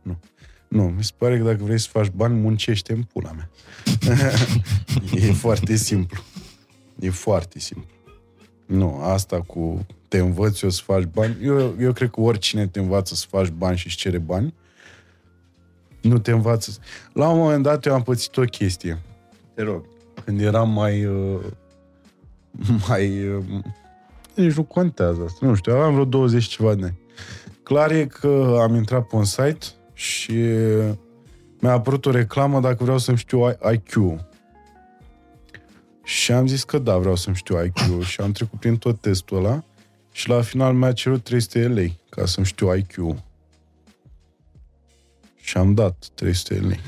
nu. Nu, mi se pare că dacă vrei să faci bani, muncește în pula mea. e foarte simplu. E foarte simplu. Nu, asta cu te învăț eu să faci bani, eu, eu cred că oricine te învață să faci bani și își cere bani, nu te învață. să- La un moment dat eu am pățit o chestie. Te rog. Când eram mai... Uh, mai... Uh, nici nu contează asta. Nu știu, aveam vreo 20 ceva de ani. Clar e că am intrat pe un site și mi-a apărut o reclamă dacă vreau să-mi știu IQ. Și am zis că da, vreau să-mi știu IQ și am trecut prin tot testul ăla și la final mi-a cerut 300 lei ca să-mi știu IQ. Și am dat 300 lei.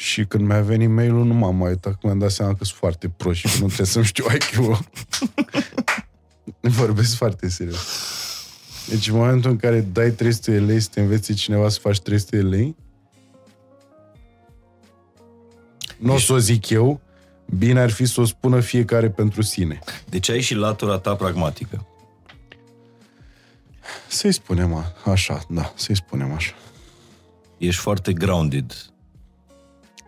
Și când mi-a venit mail-ul, nu m-am mai uitat, că mi-am dat seama că sunt foarte prost și că nu trebuie să-mi știu IQ. Vorbesc foarte serios. Deci în momentul în care dai 300 de lei să te înveți cineva să faci 300 de lei, nu o să o zic eu, bine ar fi să o spună fiecare pentru sine. Deci ai și latura ta pragmatică. Să-i spunem a- așa, da, să-i spunem așa. Ești foarte grounded.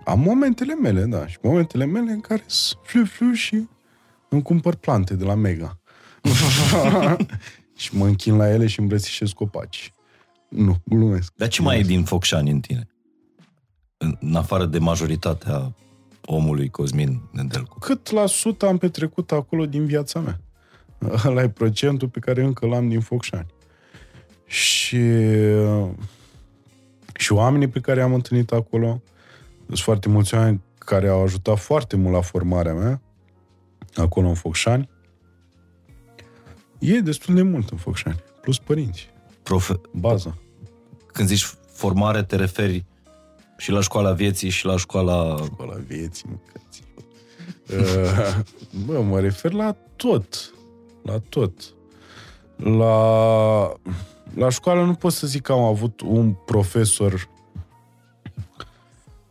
Am momentele mele, da, și momentele mele în care sunt flu flu și îmi cumpăr plante de la Mega. și mă închin la ele și îmbrățișez copaci. Nu, glumesc. Dar ce mai e din Focșani în tine? În, în afară de majoritatea omului Cosmin Nedelcu. cât la sută am petrecut acolo din viața mea. Ăla e procentul pe care încă l-am din Focșani. Și, și oamenii pe care am întâlnit acolo, sunt foarte mulți oameni care au ajutat foarte mult la formarea mea, acolo în Focșani. E destul de mult în Focșani, plus părinți, Profe- baza. când zici formare, te referi și la școala vieții și la școala... Școala vieții, mâncați. Uh, Bă, mă refer la tot. La tot. La, la școală nu pot să zic că am avut un profesor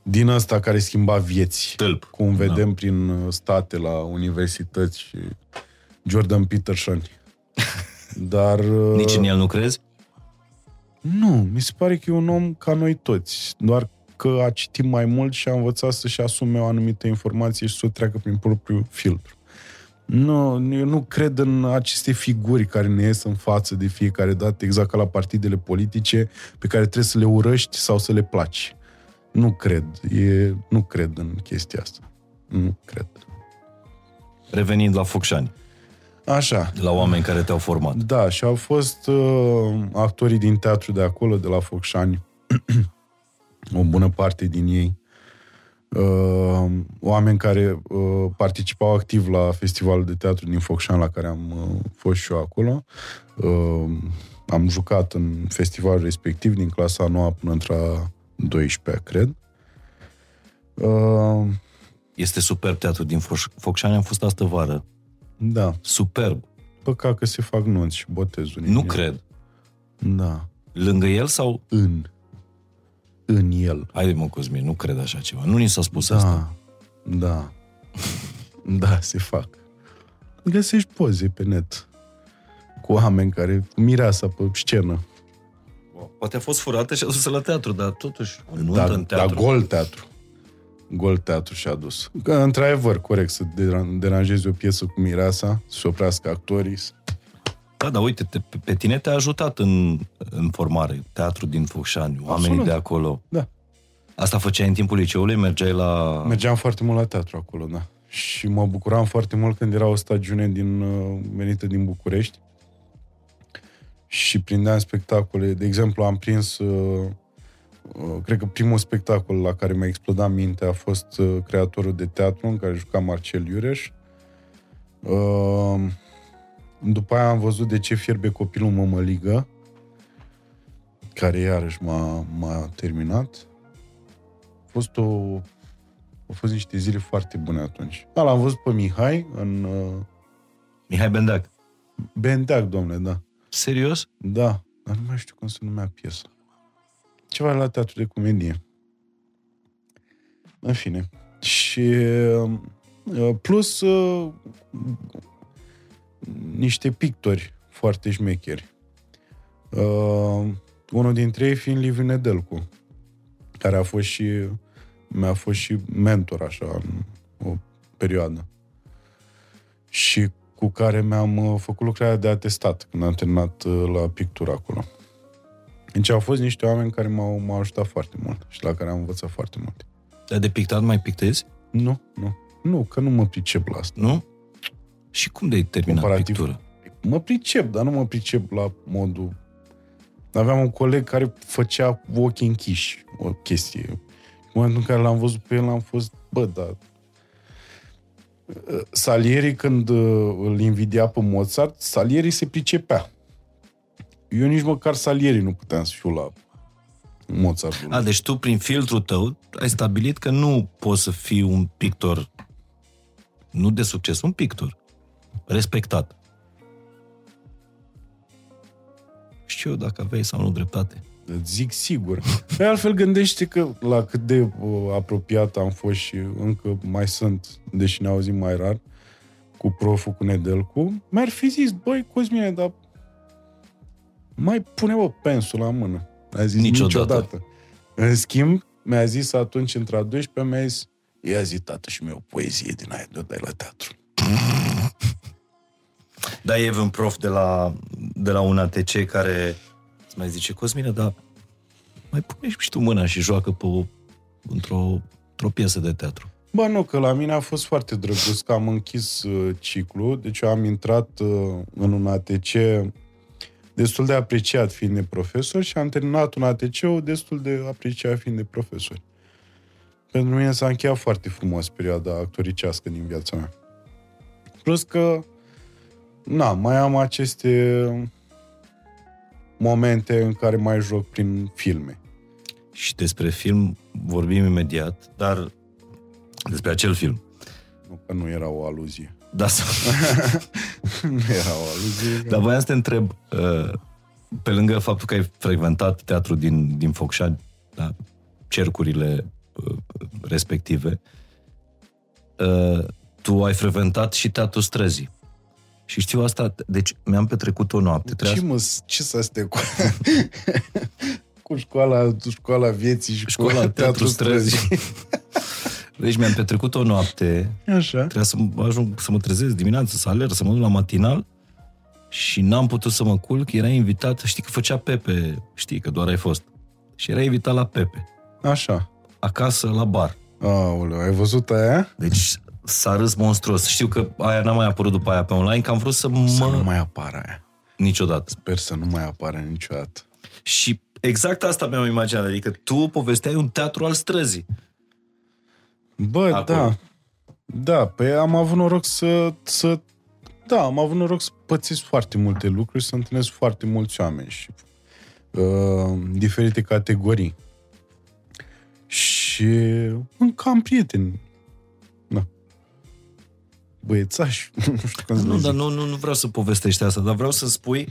din ăsta care schimba vieți. Tâlp. Cum vedem da. prin uh, state la universități și Jordan Peterson. Dar... uh, Nici în el nu crezi? nu, mi se pare că e un om ca noi toți, doar că a citit mai mult și a învățat să-și asume o anumită informație și să o treacă prin propriul filtru. Nu, eu nu cred în aceste figuri care ne ies în față de fiecare dată, exact ca la partidele politice, pe care trebuie să le urăști sau să le placi. Nu cred. E, nu cred în chestia asta. Nu cred. Revenind la Focșani, Așa. la oameni care te-au format. Da, și au fost uh, actorii din teatru de acolo, de la Focșani, o bună parte din ei. uh, oameni care uh, participau activ la festivalul de teatru din Focșan, la care am uh, fost și eu acolo. Uh, am jucat în festivalul respectiv din clasa 9 până într-a 12 cred. Uh, Este superb teatru din Foș- Focșani, am fost astă vară. da, Superb. păcat că se fac nunți și botezuri. Nu în el. cred. Da, Lângă el sau... în. În el. Haide mă, Cosmin, nu cred așa ceva. Nu ni s-a spus asta. Da, da. Da, se fac. Găsești poze pe net cu oameni care cu mireasa pe scenă. Poate a fost furată și a dus la teatru, dar totuși o nuntă Da, în da, teatru. gol teatru. Gol teatru și-a dus. Că, într-adevăr, corect, să deran- deranjezi o piesă cu mireasa, să oprească actorii. să- Da, dar uite, te, pe- pe tine te-a ajutat în, în formare, teatru din Focșani, oamenii Absolut. de acolo. Da. Asta făceai în timpul liceului? Mergeai la... Mergeam foarte mult la teatru acolo, da. Și mă bucuram foarte mult când era o stagiune din, uh, venită din București și prindeam spectacole. De exemplu, am prins, uh, uh, cred că primul spectacol la care mi-a explodat mintea a fost uh, creatorul de teatru în care juca Marcel Iureș. Uh, după aia am văzut de ce fierbe copilul mămăligă, care iarăși m-a, m-a terminat. A fost o au fost niște zile foarte bune atunci. Da, l-am văzut pe Mihai în uh, Mihai Bendeac. Bendeac, domnule, da. Serios? Da, dar nu mai știu cum se numea piesa. Ceva la teatru de comedie. În fine. Și uh, plus uh, niște pictori foarte șmecheri. Uh, unul dintre ei fiind Liviu Nedelcu, care a fost și mi-a fost și mentor așa în o perioadă. Și cu care mi-am uh, făcut lucrarea de atestat când am terminat uh, la pictură acolo. Deci au fost niște oameni care m-au, m-au ajutat foarte mult și la care am învățat foarte mult. Dar de pictat mai pictezi? Nu, nu. Nu, că nu mă pricep la asta. Nu? Și cum de-ai terminat Comparativ. pictură? Mă pricep, dar nu mă pricep la modul... Aveam un coleg care făcea ochii închiși, o chestie. În momentul în care l-am văzut pe el, am fost, bă, dar... Salieri, când uh, îl invidia pe Mozart, Salieri se pricepea. Eu nici măcar Salieri nu puteam să fiu la Mozart. A, deci tu, prin filtrul tău, ai stabilit că nu poți să fii un pictor, nu de succes, un pictor respectat. Știu eu dacă aveai sau nu dreptate. Îți zic sigur. De altfel gândește că la cât de uh, apropiat am fost și încă mai sunt, deși ne auzim mai rar, cu proful, cu Nedelcu, mi-ar fi zis, băi, Cosmine, dar mai pune o pensul la mână. A zis Niciodată. niciodată. În schimb, mi-a zis atunci, între a 12 mi-a zis, ia zi, tată, și mie o poezie din aia de o dai la teatru. Da, e un prof de la, de la un ATC care îți mai zice, Cosmine, dar mai pune și tu mâna și joacă pe o, într-o, într-o piesă de teatru. Bă, nu, că la mine a fost foarte drăguț, că am închis uh, ciclu, deci eu am intrat uh, în un ATC destul de apreciat fiind de profesor și am terminat un ATC destul de apreciat fiind de profesor. Pentru mine s-a încheiat foarte frumos perioada actoricească din viața mea. Plus că, na, mai am aceste momente în care mai joc prin filme. Și despre film vorbim imediat, dar despre acel film. Nu că nu era o aluzie. Da, să... nu era o aluzie. Dar voiam să te întreb, uh, pe lângă faptul că ai frecventat teatru din, din Focșani, da, cercurile uh, respective, uh, tu ai frecventat și teatru străzii. Și știu asta, deci mi-am petrecut o noapte. Ce, Trebuia mă, ce să astea cu... cu școala, școala vieții și școala cu teatru teatru străzii. străzii. Deci mi-am petrecut o noapte Așa. Trebuia să mă- ajung să mă trezesc dimineața, să alerg, să mă duc la matinal și n-am putut să mă culc, era invitat, știi că făcea Pepe, știi că doar ai fost. Și era invitat la Pepe, Așa. acasă la bar. Aoleu, ai văzut aia? Deci s-a râs monstruos. Știu că aia n-a mai apărut după aia pe online, că am vrut să mă... Să nu mai apară aia. Niciodată. Sper să nu mai apară niciodată. Și exact asta mi-am imaginat, adică tu povesteai un teatru al străzii. Bă, Acolo. da. Da, pe am avut noroc să, să... Da, am avut noroc să pățesc foarte multe lucruri, să întâlnesc foarte mulți oameni și uh, diferite categorii. Și încă am prieteni. Da. Băiețași, nu știu cum să Nu, le dar zic. nu, nu, nu vreau să povestești asta, dar vreau să spui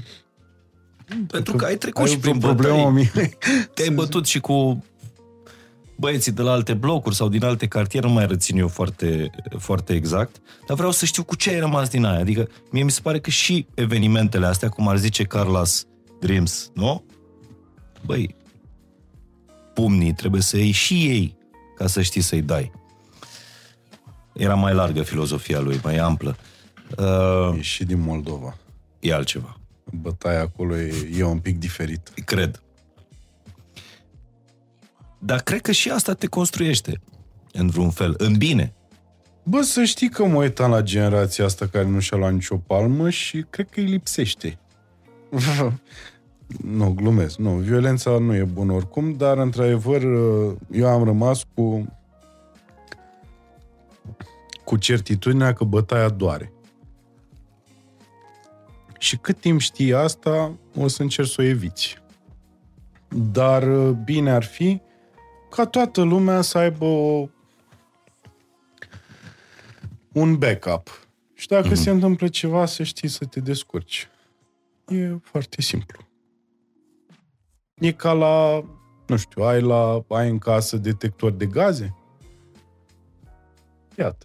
pentru că ai trecut Ai și o prin problemă, bătălii. Mihai? Te-ai bătut și cu băieții de la alte blocuri sau din alte cartiere, nu mai rețin eu foarte, foarte exact, dar vreau să știu cu ce ai rămas din aia. Adică mie mi se pare că și evenimentele astea, cum ar zice Carlos Dreams, nu? Băi, pumnii trebuie să iei și ei ca să știi să-i dai. Era mai largă filozofia lui, mai amplă. Uh, E și din Moldova. e altceva. Bătaia acolo e, e un pic diferit. Cred. Dar cred că și asta te construiește, în vreun fel, în bine. Bă, să știi că mă uitam la generația asta care nu și-a luat nicio palmă și cred că îi lipsește. nu, glumesc. Nu, violența nu e bună oricum, dar într-adevăr eu am rămas cu cu certitudinea că bătaia doare. Și cât timp știi asta, o să încerci să o eviți. Dar bine ar fi ca toată lumea să aibă o un backup. Și dacă mm-hmm. se întâmplă ceva, să știi să te descurci. E foarte simplu. E ca la, nu știu, ai, la, ai în casă detector de gaze? Iată.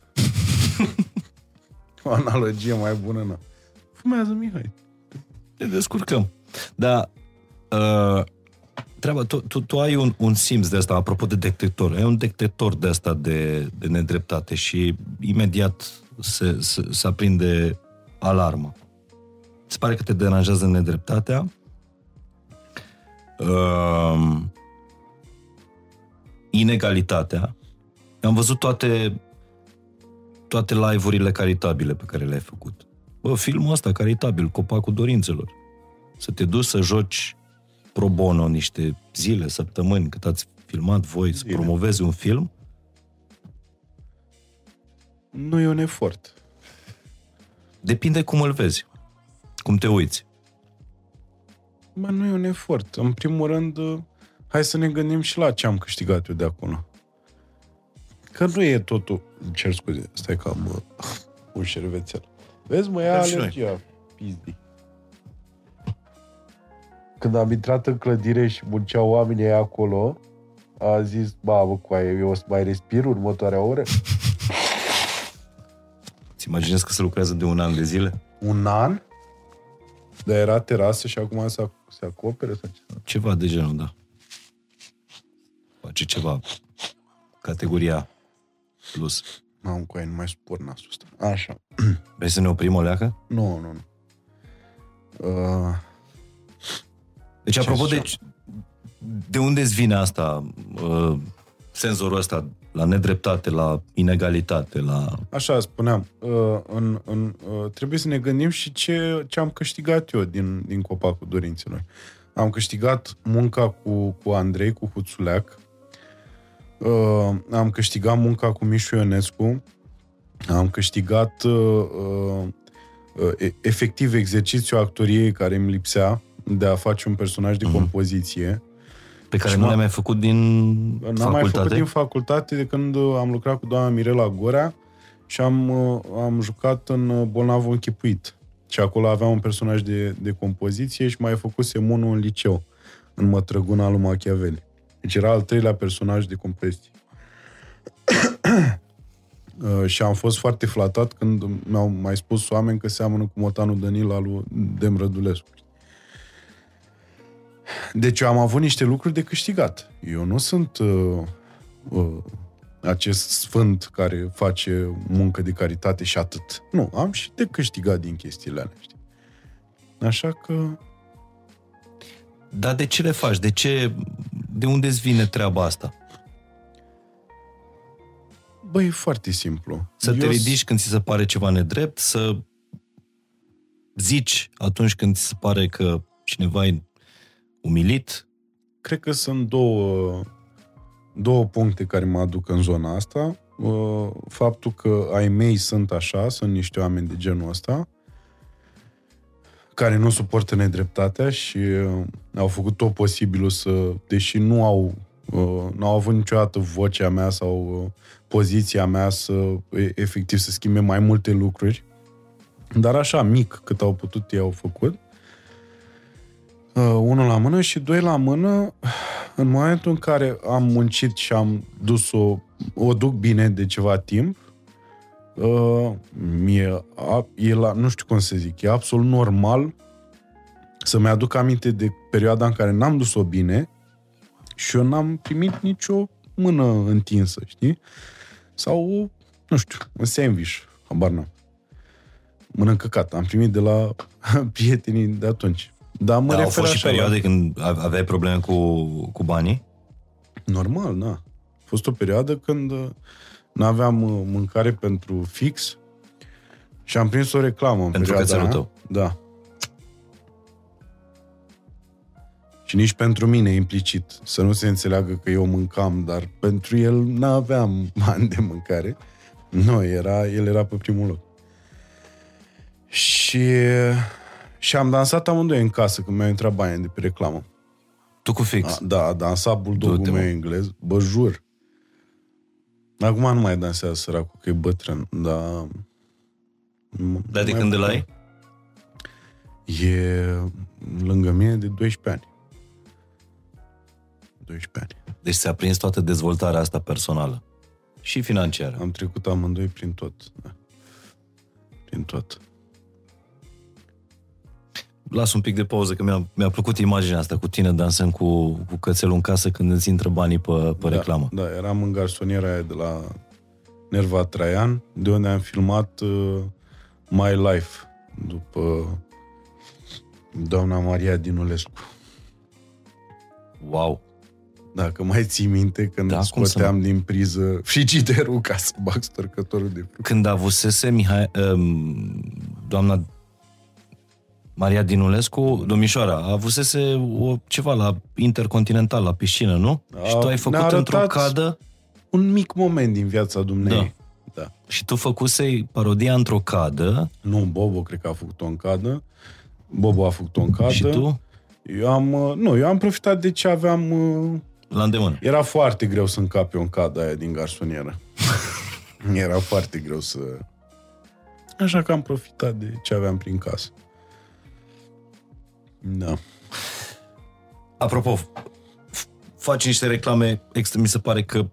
o analogie mai bună, nu. Fumează Mihai. Ne descurcăm. Dar uh, treaba, tu, tu, tu ai un, un simț de asta, apropo de detector, ai un detector de asta de, de nedreptate și imediat se, se, se aprinde alarmă. Se pare că te deranjează nedreptatea. Uh, inegalitatea. Am văzut toate toate live-urile caritabile pe care le-ai făcut. Bă, filmul ăsta caritabil, Copacul Dorințelor. Să te duci să joci pro bono niște zile, săptămâni, cât ați filmat voi, să Zile. promovezi un film, Nu e un efort. depinde cum îl vezi, cum te uiți. Mă, nu e un efort. În primul rând, uh, hai să ne gândim și la ce am câștigat eu de acolo. Că nu e totul... Îmi Cer scuze, stai că am uh, un șervețel. Vezi, mă, ia Da, și noi. alergia, pizdi. Când am intrat în clădire și munceau oamenii aia acolo, a zis, ba, bă, cu aia, eu o să mai respir următoarea oră? Ți imaginezi că se lucrează de un an de zile? Un an? Dar era terasă și acum se, ac- se acopere? Sau ce? Ceva de genul, da. Face ceva. Categoria plus. N-am cu aia, nu mai spor nasul ăsta. Așa. Vrei să ne oprim o leacă? Nu, nu, nu. Uh, Deci, Ce apropo de, ziceam? de unde îți vine asta, uh, senzorul ăsta, la nedreptate, la inegalitate, la... Așa spuneam, uh, în, în, uh, trebuie să ne gândim și ce, ce am câștigat eu din, din Copacul Dorințelor. Am câștigat munca cu, cu Andrei, cu Huțuleac, uh, am câștigat munca cu Mișu Ionescu, am câștigat uh, uh, uh, efectiv exercițiul actoriei care îmi lipsea de a face un personaj de compoziție. pe care Și nu m-a- le-ai mai făcut din N-am mai facultate? făcut din facultate de când uh, am lucrat cu doamna Mirela Gorea și am, uh, am jucat în uh, Bolnavul Închipuit. Și acolo aveam un personaj de, de compoziție și mai făcusem unul în liceu, în Mătrăguna lui Machiavelli. Deci era al treilea personaj de compoziție. Uh, și am fost foarte flatat când mi-au mai spus oameni că seamănă cu motanul Danil al lui Dem Rădulescu. Deci eu am avut niște lucruri de câștigat. Eu nu sunt uh, uh, acest sfânt care face muncă de caritate și atât. Nu, am și de câștigat din chestiile alea, știi? Așa că Dar de ce le faci? De ce... De unde îți vine treaba asta? Băi, e foarte simplu. Să te Eu ridici când ți se pare ceva nedrept, să zici atunci când ți se pare că cineva e umilit, Cred că sunt două, două puncte care mă aduc în zona asta. uh, faptul că ai mei sunt așa, sunt niște oameni de genul ăsta, care nu suportă nedreptatea și uh, au făcut tot posibilul să, deși nu au, uh, nu au avut niciodată vocea mea sau uh, poziția mea să, e- efectiv, să schimbe mai multe lucruri, dar așa, mic, cât au putut ei au făcut. Uh, unul la mână și doi la mână, în momentul în care am muncit și am dus-o, o duc bine de ceva timp, uh, mie, a, e la, nu știu cum să zic, e absolut normal să-mi aduc aminte de perioada în care n-am dus-o bine și eu n-am primit nicio mână întinsă, știi? Sau, nu știu, un sandwich, habar n-am. Mână căcat. Am primit de la prietenii de atunci. Dar mă Dar au refer fost și așa la- perioade când aveai probleme cu, cu banii? Normal, da. A fost o perioadă când uh, n-aveam uh, mâncare pentru fix și am prins o reclamă în Pentru perioada cățelul aia. tău. Da. Și nici pentru mine implicit. Să nu se înțeleagă că eu mâncam, dar pentru el n-aveam bani de mâncare. Nu, era, el era pe primul loc. Și, și am dansat amândoi în casă când mi-au intrat banii de pe reclamă. Tu cu fix. A, da, a dansat bulldogul Du-te, mă. meu englez, bă, jur. Acum nu mai dansează săracul, că e bătrân, dar... Dar de mai când îl putea. ai? E lângă mine de 12 ani. 12 ani. Deci ți-a prins toată dezvoltarea asta personală. Și financiară. Am trecut amândoi prin tot. Da. Prin tot. Las un pic de pauză, că mi-a, mi-a plăcut imaginea asta cu tine dansând cu, cu cățelul în casă când îți intră banii pe, pe da, reclamă. Da, eram în garsoniera aia de la Nerva Traian, de unde am filmat uh, My Life, după doamna Maria Dinulescu. Wow! Dacă mai ții minte, când Da, da, cum să scoteam din priză frigiderul ca să bag storcătorul de fruct. Când avusese Mihai, um, doamna Maria Dinulescu, domnișoara, avusese o, ceva la Intercontinental, la piscină, nu? A, și tu ai făcut ne-a într-o arătat- cadă Un mic moment din viața dumnei. Da. da. și tu făcusei parodia într-o cadă Nu, Bobo cred că a făcut-o în cadă. Bobo a făcut-o în cadă. și tu Eu am, uh, nu, eu am profitat de ce aveam... uh, la îndemână. Era foarte greu să încape în cadă aia din garsonieră. Era foarte greu să... Așa că am profitat de ce aveam prin casă. Da. Apropo, f- faci niște reclame, extra, mi se pare că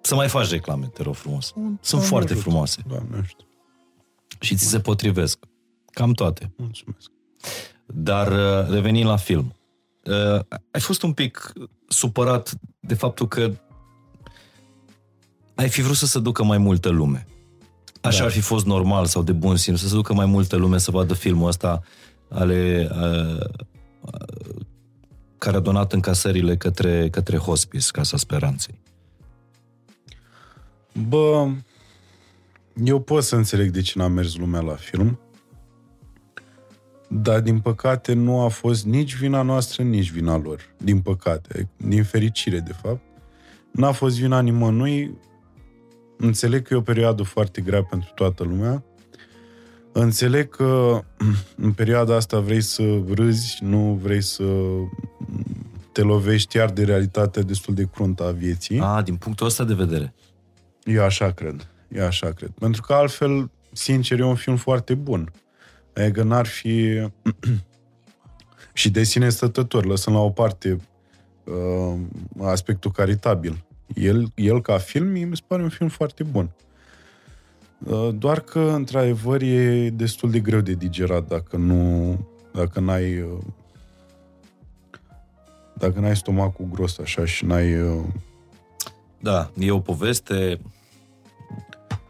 să mai faci reclame, te rog frumos. Sunt Doamne foarte ajută. frumoase Doamne ajută. și ți se potrivesc. Cam toate. Mulțumesc. Dar uh, revenind la film, uh, ai fost un pic supărat de faptul că ai fi vrut să se ducă mai multă lume. Așa Da. ar fi fost normal sau de bun simț să se ducă mai multă lume să vadă filmul ăsta ale uh, uh, care a donat încasările către, către hospice, Casa Speranței. Bă, eu pot să înțeleg de ce n-a mers lumea la film, dar din păcate nu a fost nici vina noastră, nici vina lor. Din păcate, din fericire, de fapt. N-a fost vina nimănui. Înțeleg că e o perioadă foarte grea pentru toată lumea. Înțeleg că în perioada asta vrei să râzi, nu vrei să te lovești iar de realitatea destul de cruntă a vieții. A, din punctul ăsta de vedere. Eu așa cred. Eu așa cred. Pentru că altfel, sincer, e un film foarte bun. Adică n-ar fi... și de sine stătător, lăsând la o parte uh, aspectul caritabil. El, el, ca film, mie mi se pare un film foarte bun. Uh, doar că, într-adevăr, e destul de greu de digerat dacă nu... Dacă n-ai... Uh, dacă n-ai stomacul gros așa și n-ai... Uh, Da, e o poveste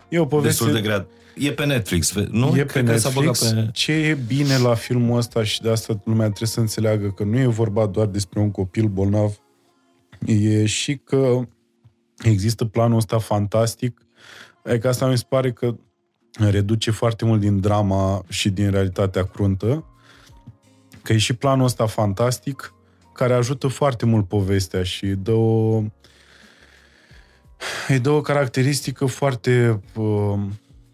e o poveste... destul de grea. E pe Netflix, ve- nu? E Cred pe că s-a băgat Netflix. pe... Ce e bine la filmul ăsta și de asta lumea trebuie să înțeleagă că nu e vorba doar despre un copil bolnav, e și că există planul ăsta fantastic. Adică asta mi se pare că reduce foarte mult din drama și din realitatea cruntă, că e și planul ăsta fantastic care ajută foarte mult povestea și dă o îi dă o caracteristică foarte uh,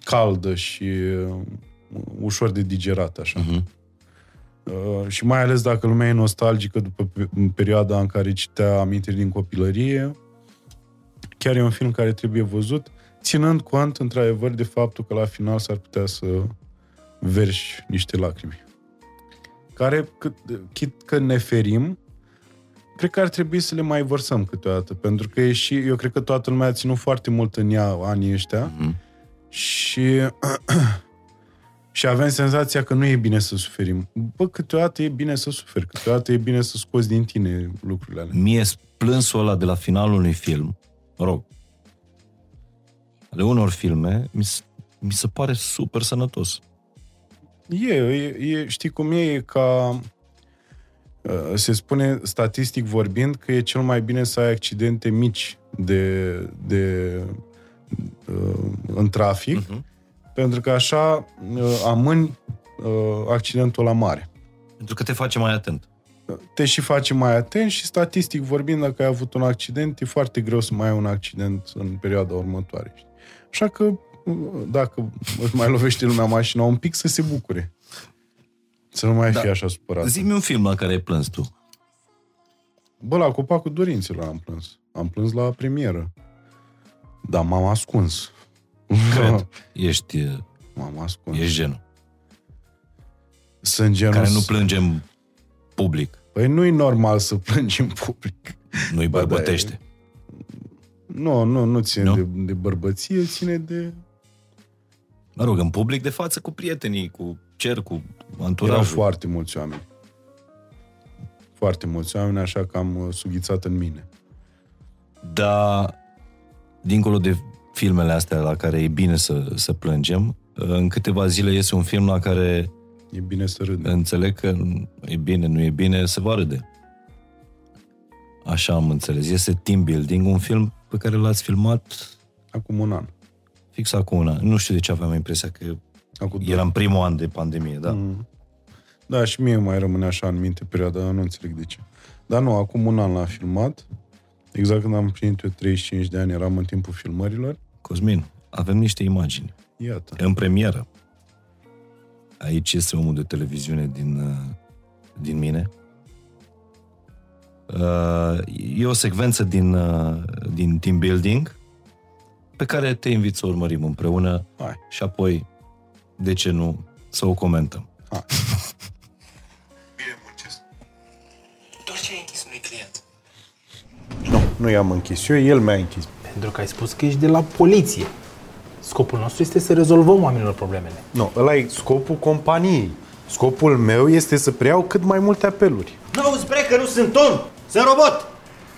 caldă și uh, ușor de digerat, așa. Mhm. Uh, și mai ales dacă lumea e nostalgică după pe- în perioada în care citea amintiri din copilărie, chiar e un film care trebuie văzut, ținând cont, într-adevăr, de faptul că la final s-ar putea să verși niște lacrimi. Care, cât, chit că ne ferim, cred că ar trebui să le mai vărsăm câteodată, pentru că e și, eu cred că toată lumea a ținut foarte mult în ea anii ăștia Mhm. și și avem senzația că nu e bine să suferim. Bă, câteodată e bine să suferi, câteodată e bine să scoți din tine lucrurile alea. Mie plânsul ăla de la finalul unui film, mă rog, de unor filme, mi, s- mi se pare super sănătos. E, e, e știi cum e, e ca uh, se spune statistic vorbind că e cel mai bine să ai accidente mici de, de uh, în trafic, Mhm. pentru că așa uh, amâni uh, accidentul la mare. Pentru că te face mai atent. te și face mai atent și statistic vorbind, dacă ai avut un accident, e foarte greu să mai ai un accident în perioada următoare. știi? Așa că dacă își mai lovește lumea mașina un pic, să se bucure. Să nu mai Da. fie așa supărat. Zi-mi un film la care ai plâns tu. Bă, la Copacul Dorinților am plâns. Am plâns la premieră. Dar m-am ascuns. Cred. Ești, M-am ascuns. ești genul. Sunt genul... Care nu plângem public. Păi nu-i normal să plângi în public. Nu-i Ba da, bărbătește. Nu, nu, nu ține Nu? De, de bărbăție, ține de Mă rog, în public de față cu prietenii, cu cer, cu Erau anturajul. foarte mulți oameni. Foarte mulți oameni, așa că am uh, sughițat în mine. Dar, dincolo de filmele astea la care e bine să, să plângem, în câteva zile iese un film la care E bine să râdem. înțeleg că e bine, nu e bine, se va râde. Așa am înțeles. Este Team Building, un film pe care l-ați filmat Acum un an. fix acum un an. Nu știu de ce aveam impresia că Acum doi. era în primul an de pandemie, da. Mm. Da, și mie mai rămâne așa în minte perioada, nu înțeleg de ce. Dar nu, acum un an l-am filmat. Exact când am împlinit eu 35 de ani, eram în timpul filmărilor. Cosmin, avem niște imagini. Iată. În premieră. Aici este omul de televiziune din, uh, din mine. Uh, E o secvență din, uh, din team building pe care te invit să o urmărim împreună Hai. și apoi, de ce nu, să o comentăm. Doar ce ai închis unui client. Nu, nu i-am închis eu, el mi-a închis. Pentru că ai spus că ești de la poliție. Scopul nostru este să rezolvăm oamenilor problemele. Nu, ăla e scopul companiei. Scopul meu este să preiau cât mai multe apeluri. Nu, spre că nu sunt om, sunt robot.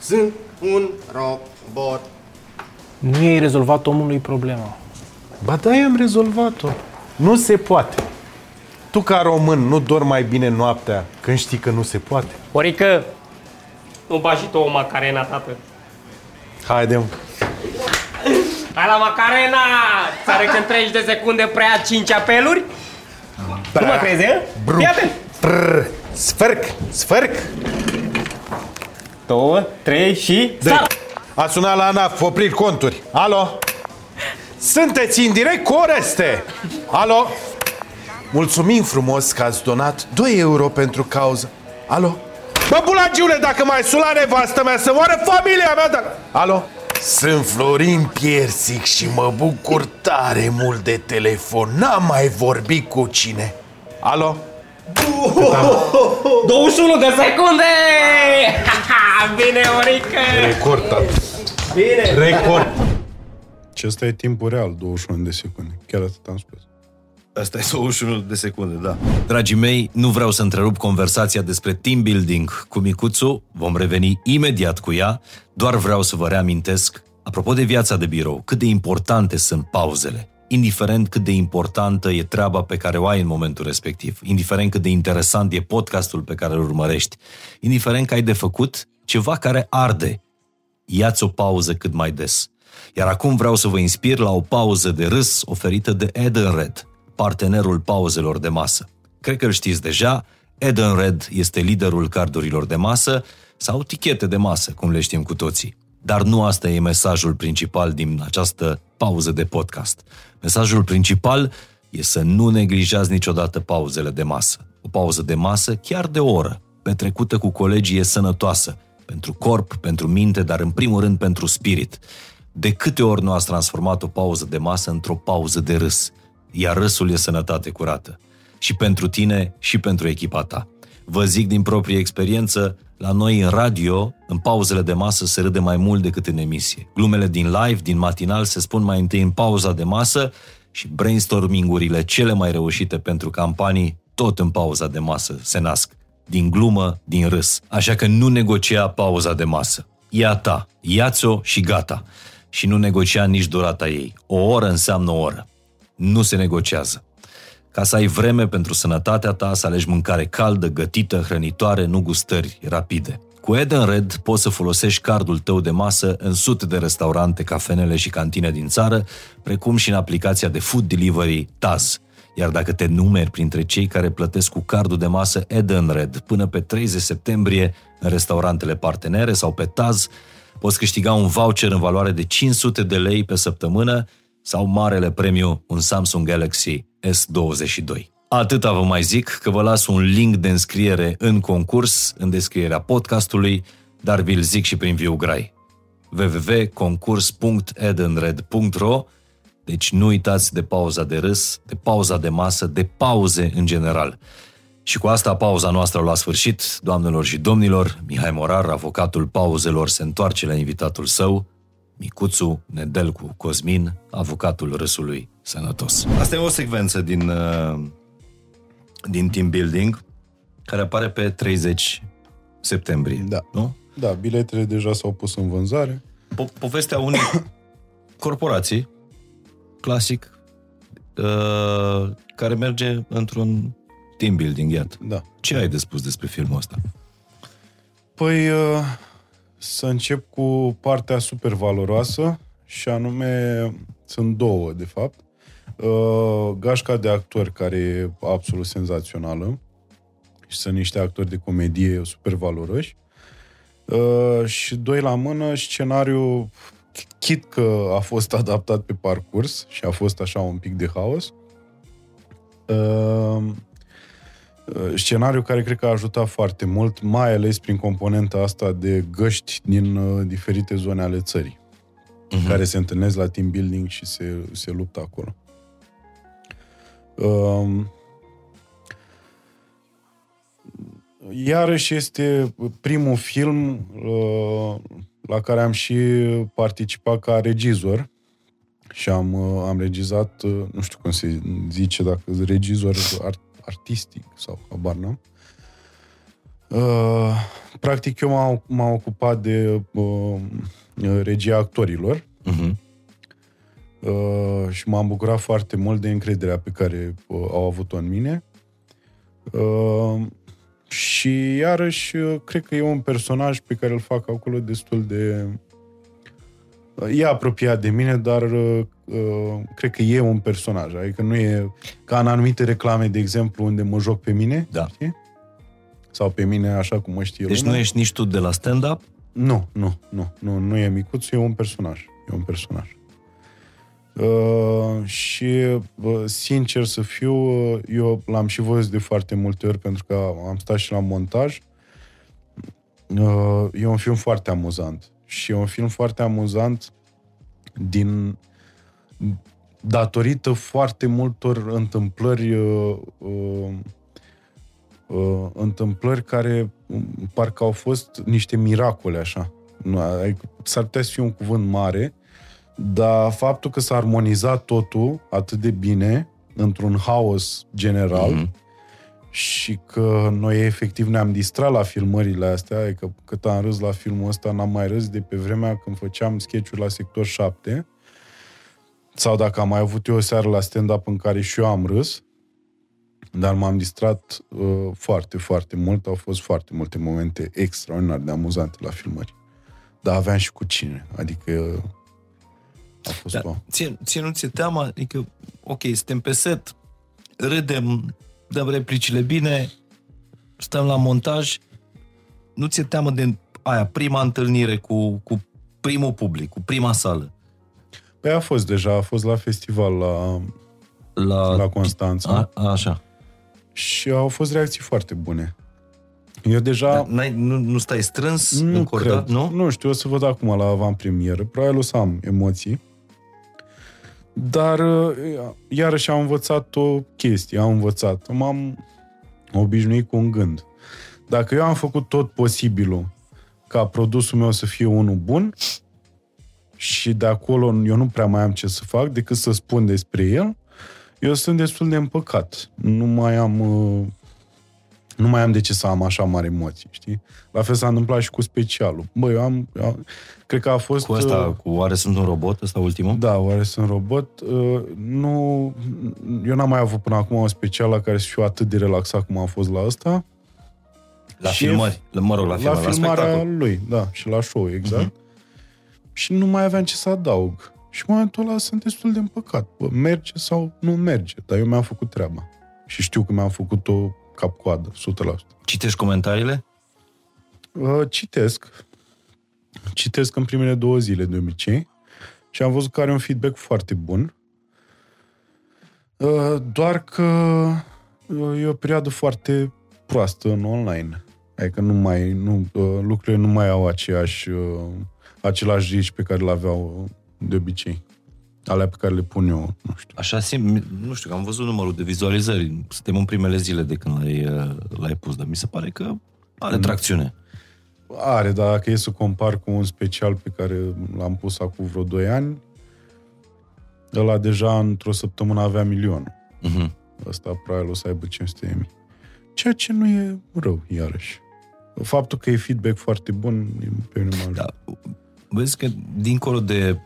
Sunt un robot. Nu ai rezolvat omului problema. Ba da, eu am rezolvat-o. Nu se poate. Tu ca român nu dormi mai bine noaptea când știi că nu se poate. Orică, nu bagi și tu o macarena, tată. Haide, Hai la macarena! Ți în 30 de secunde prea 5 apeluri? Nu mă crezi, eh? Fii atent! Prr, sfârc, sfârc. 2, 3 și... Start! A sunat la ANAF, oprit conturi. Alo? Sunteți în direct cu Oreste. Alo? Mulțumim frumos că ați donat 2 euro pentru cauză. Alo? Bă, bulagiule, dacă mai suna nevastă mea să moară familia mea, dar... Alo? Sunt Florin Piersic și mă bucur tare mult de telefon. N-am mai vorbit cu cine. Alo? 21 de secunde! Bine, Orică! Record, tată. Bine. Record. Și ăsta e timpul real, 21 de secunde. Chiar atât am spus. Asta e 21 de secunde, da. Dragii mei, nu vreau să întrerup conversația despre team building cu Micuțu, vom reveni imediat cu ea, doar vreau să vă reamintesc, apropo de viața de birou, cât de importante sunt pauzele. Indiferent cât de importantă e treaba pe care o ai în momentul respectiv, indiferent cât de interesant e podcastul pe care îl urmărești, indiferent că ai de făcut ceva care arde, ia-ți o pauză cât mai des. Iar acum vreau să vă inspir la o pauză de râs oferită de Edenred, partenerul pauzelor de masă. Cred că îl știți deja, Edenred este liderul cardurilor de masă sau tichete de masă, cum le știm cu toții. Dar nu asta e mesajul principal din această pauză de podcast. Mesajul principal e să nu neglijați niciodată pauzele de masă. O pauză de masă, chiar de o oră, petrecută cu colegii e sănătoasă. Pentru corp, pentru minte, dar în primul rând pentru spirit. De câte ori nu ați transformat o pauză de masă într-o pauză de râs? Iar râsul e sănătate curată. Și pentru tine și pentru echipa ta. Vă zic din proprie experiență, la noi în radio, în pauzele de masă, se râde mai mult decât în emisie. Glumele din live, din matinal, se spun mai întâi în pauza de masă și brainstormingurile cele mai reușite pentru campanii tot în pauza de masă se nasc. Din glumă, din râs. Așa că nu negocia pauza de masă. Ia ta, ia-ți-o și gata. Și nu negocia nici durata ei. O oră înseamnă o oră. Nu se negociază ca să ai vreme pentru sănătatea ta, să alegi mâncare caldă, gătită, hrănitoare, nu gustări rapide. Cu Eden Red poți să folosești cardul tău de masă în sute de restaurante, cafenele și cantine din țară, precum și în aplicația de food delivery Taz. Iar dacă te numeri printre cei care plătesc cu cardul de masă Eden Red până pe 30 septembrie în restaurantele partenere sau pe Taz, poți câștiga un voucher în valoare de 500 de lei pe săptămână sau marele premiu un Samsung Galaxy S22. Atâta vă mai zic că vă las un link de înscriere în concurs, în descrierea podcastului, dar vi-l zic și prin viu grai. www.concurs.edenred.ro Deci nu uitați de pauza de râs, de pauza de masă, de pauze în general. Și cu asta pauza noastră la sfârșit, doamnelor și domnilor, Mihai Morar, avocatul pauzelor, se întoarce la invitatul său, Micuțu Nedelcu Cosmin, avocatul râsului sănătos. Asta e o secvență din, uh, din team building care apare pe 30 septembrie, Da. nu? Da, biletele deja s-au pus în vânzare. Po- povestea unei corporații, clasic, uh, care merge într-un team building, iată. Da. Ce ai de spus despre filmul ăsta? Păi, uh, să încep cu partea super valoroasă și anume, sunt două, de fapt. Uh, Gașca de actori, care e absolut senzațională și sunt niște actori de comedie super valoroși. Uh, Și doi la mână, scenariu, chit că a fost adaptat pe parcurs și a fost așa un pic de haos. Uh, Uh, scenariu care cred că a ajutat foarte mult, mai ales prin componenta asta de găști din uh, diferite zone ale țării, uh-huh. care se întâlnesc la team building și se, se luptă acolo. Uh, iarăși este primul film uh, la care am și participat ca regizor și am, uh, am regizat, uh, nu știu cum se zice, dacă regizor art, artistic sau habar n-am. Uh, practic eu m-am, m-am ocupat de uh, regia actorilor Uh-huh. uh, și m-am bucurat foarte mult de încrederea pe care uh, au avut-o în mine. Uh, și iarăși, uh, cred că e un personaj pe care îl fac acolo destul de... uh, E apropiat de mine, dar uh, uh, cred că e un personaj. Adică nu e ca în anumite reclame, de exemplu, unde mă joc pe mine. Da. Știi? Sau pe mine așa cum mă știe Deci lumea. nu ești nici tu de la stand-up, Nu, nu, nu, nu, nu e micuț, e un personaj. E un personaj. Uh, și, uh, sincer să fiu, uh, eu l-am și văzut de foarte multe ori pentru că am stat și la montaj. Uh, e un film foarte amuzant. Și e un film foarte amuzant din datorită foarte multor întâmplări uh, uh, uh, întâmplări care um, parcă au fost niște miracole, așa. Nu, adică s-ar putea să fie un cuvânt mare, dar faptul că s-a armonizat totul atât de bine, într-un haos general, Mhm. Și că noi efectiv ne-am distrat la filmările astea, adică cât am râs la filmul ăsta, n-am mai râs de pe vremea când făceam sketch-uri la sector 7, sau dacă am mai avut eu o seară la stand-up în care și eu am râs, dar m-am distrat uh, foarte, foarte mult. Au fost foarte multe momente extraordinar de amuzante la filmări. Dar aveam și cu cine. Adică uh, a fost Da. wow. Ție, ție nu ți-e teama? Adică, ok, suntem pe set, râdem, dăm replicile bine, stăm la montaj, nu ți-e teamă de aia, prima întâlnire cu, cu primul public, cu prima sală. Păi a fost deja, a fost la festival la, La, la Constanța a, așa. și au fost reacții foarte bune. Eu deja... Dar N-ai, nu, nu stai strâns, Nu încordat, cred. nu? Nu știu, o să văd acum la avantpremieră. Probabil o să am emoții. Dar uh, iarăși am învățat o chestie, am învățat. M-am obișnuit cu un gând. Dacă eu am făcut tot posibilul ca produsul meu să fie unul bun și de acolo eu nu prea mai am ce să fac decât să spun despre el, eu sunt destul de împăcat. Nu mai am uh, nu mai am de ce să am așa mari emoții, știi? La fel s-a întâmplat și cu specialul. Bă, eu am, eu am cred că a fost... Cu asta, uh, cu Oare sunt un robot, ăsta ultimul? Da, oare sunt robot? Uh, nu, eu n-am mai avut până acum un special la care să fiu atât de relaxat cum am fost la ăsta. La Și filmări, la, mă rog, la, la filmări, la, filmarea spectacol. lui, da, și la show, exact. Mhm. Și nu mai aveam ce să adaug. Și în momentul ăla sunt destul de împăcat. Bă, merge sau nu merge, dar eu mi-am făcut treaba. Și știu că mi-am făcut-o cap-coadă, 100%. Citești comentariile? Uh, citesc. Citesc în primele două zile de obicei și am văzut că are un feedback foarte bun. Uh, doar că uh, e o perioadă foarte proastă în online. Adică nu mai, nu, uh, lucrurile nu mai au aceeași, uh, același risc pe care le aveau de obicei. Alea pe care le pun eu, nu știu. Așa simt, nu știu, că am văzut numărul de vizualizări. Suntem în primele zile de când l-ai, uh, l-ai pus, dar mi se pare că are Mm. tracțiune. Are, dar dacă e să compar cu un special pe care l-am pus acum vreo 2 ani, ăla deja într-o săptămână avea milionul. Mhm. Ăsta probabil o să aibă 500 de mii. Ceea ce nu e rău, iarăși. Faptul că e feedback foarte bun, e pe mine mă ajută. Da. Vezi că dincolo de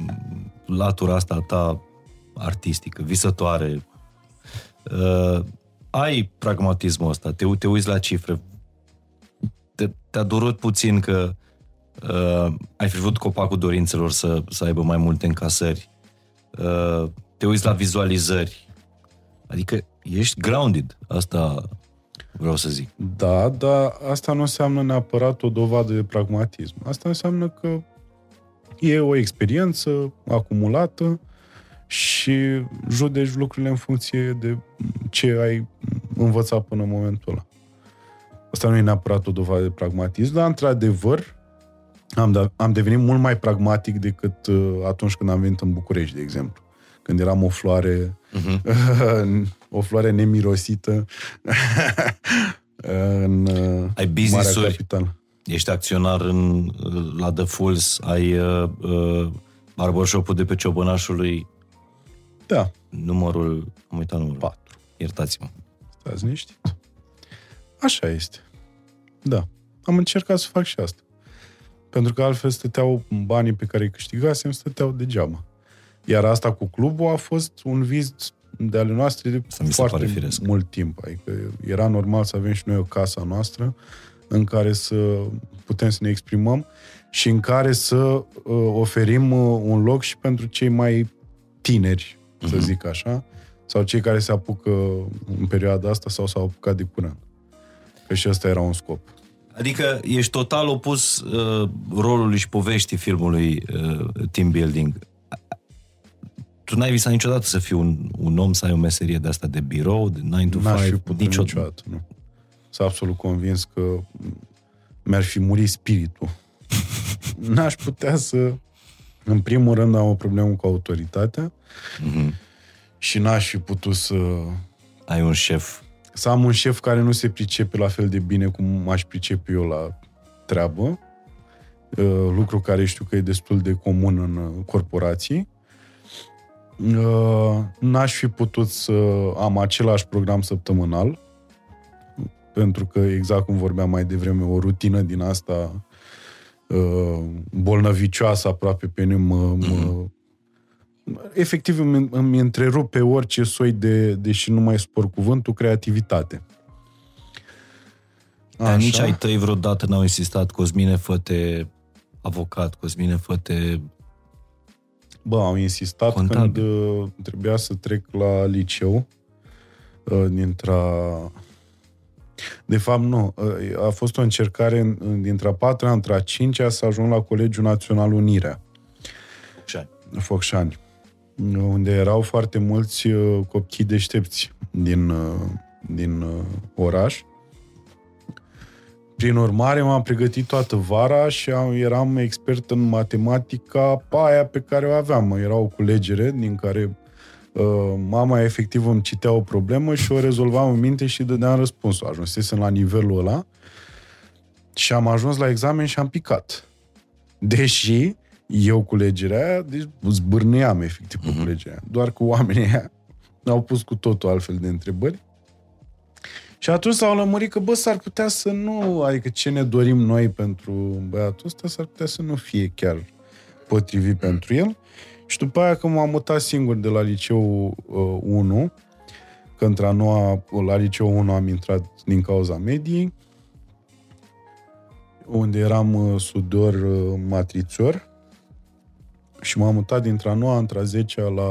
latura asta ta artistică, visătoare, uh, ai pragmatismul ăsta, te, te uiți la cifre. Te, te-a durut puțin că uh, ai fi vrut copacul dorințelor să, să aibă mai multe încasări. Uh, te uiți la vizualizări. Adică ești grounded. Asta vreau să zic. Da, dar asta nu înseamnă neapărat o dovadă de pragmatism. Asta înseamnă că e o experiență acumulată și judeci lucrurile în funcție de ce ai învățat până în momentul ăla. Asta nu e neapărat o dovadă de pragmatism, dar într-adevăr am, da, am devenit mult mai pragmatic decât uh, atunci când am venit în București, de exemplu. Când eram o floare, uh-huh. o floare nemirosită în uh, Ai Marea business-uri Capitală. ești acționar în, la The Fools, ai uh, uh, barbershop-ul de pe Ciobănașului, Da, numărul, am uitat numărul. patru. Iertați-mă. Stați liniștit. Așa este. Da. Am încercat să fac și asta. Pentru că altfel stăteau banii pe care îi câștigasem, stăteau degeaba. Iar asta cu clubul a fost un vis de ale noastre de Asta mi se foarte pare firesc. mult timp. Adică era normal să avem și noi o casă a noastră în care să putem să ne exprimăm și în care să uh, oferim uh, un loc și pentru cei mai tineri, să zic așa, sau cei care se apucă în perioada asta sau s-au apucat de curând. Că și ăsta era un scop. Adică ești total opus uh, rolului și poveștii filmului uh, Team Building. Tu n-ai visat niciodată să fii un, un om, să ai o meserie de asta de birou, de 9 to 5? N-aș fi putut nicio- niciodată, nu. Sunt absolut convins că mi-ar fi murit spiritul. N-aș putea să... În primul rând am o problemă cu autoritatea Mhm. și n-aș fi putut să... Ai un șef. Să am un șef care nu se pricepe la fel de bine cum m-aș pricepe eu la treabă, uh, lucru care știu că e destul de comun în uh, corporații. Uh, N-aș fi putut să am același program săptămânal, pentru că, exact cum vorbeam mai devreme, o rutină din asta uh, bolnăvicioasă aproape pe mine mă, mă efectiv îmi, îmi întrerupe orice soi de, deși nu mai spor cuvântul, creativitate. Dar nici ai tăi vreodată n-au insistat Cosmine Făte, avocat, Cosmine Făte... Bă, am insistat Contabil. când uh, trebuia să trec la liceu uh, dintre De fapt, nu. Uh, a fost o încercare în- în- dintre a patra, între a cincea, să ajung la Colegiul Național Unirea. Focșani, unde erau foarte mulți uh, copii deștepți din, uh, din uh, oraș. Prin urmare, m-am pregătit toată vara și am, eram expert în matematica pe aia pe care o aveam. Era o culegere din care uh, mama efectiv îmi citea o problemă și o rezolvam în minte și dădeam răspunsul. Ajunsesem la nivelul ăla și am ajuns la examen și am picat. Deși eu culegerea aia, deci zbârneam efectiv cu culegerea aia. Doar că oamenii aia au pus cu totul altfel de întrebări. Și atunci s-au lămurit că, bă, s-ar putea să nu, adică ce ne dorim noi pentru băiatul ăsta, s-ar putea să nu fie chiar potrivit pentru el. Și după aia când m-am mutat singur de la liceu uh, 1, că într-a noua, la liceu 1 am intrat din cauza mediei, unde eram uh, sudor uh, matrițor și m-am mutat dintre-a noua într-a 10 la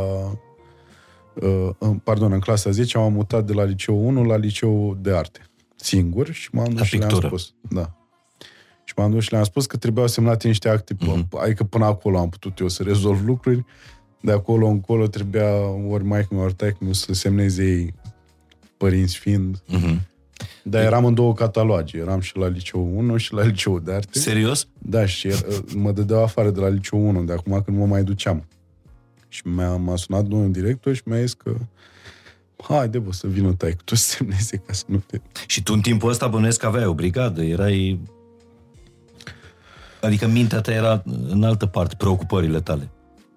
uh, în- pardon, în clasa 10 m-am mutat de la liceu 1 la liceu de arte. Singur și m-am dus La și le-am pictură. spus. Da. Și m-am dus și le-am spus că trebuiau semnate niște acte, Mhm. mm-hmm. adică până acolo am putut eu să rezolv lucruri, de acolo încolo trebuia ori mai ori taică să semneze ei părinți fiind. Mhm. Dar eram în două cataloage. Eram și la liceu 1 și la liceu de arte. Serios? Da, și uh, mă dădeau afară de la liceu 1, de acum când mă mai duceam. Și mi-a, m-a sunat domnul director și mi-a zis că haide bă să vină tai tu să semneze ca să nu te... Și tu în timpul ăsta bănuiesc că aveai o brigadă, erai... Adică mintea ta era în altă parte, preocupările tale.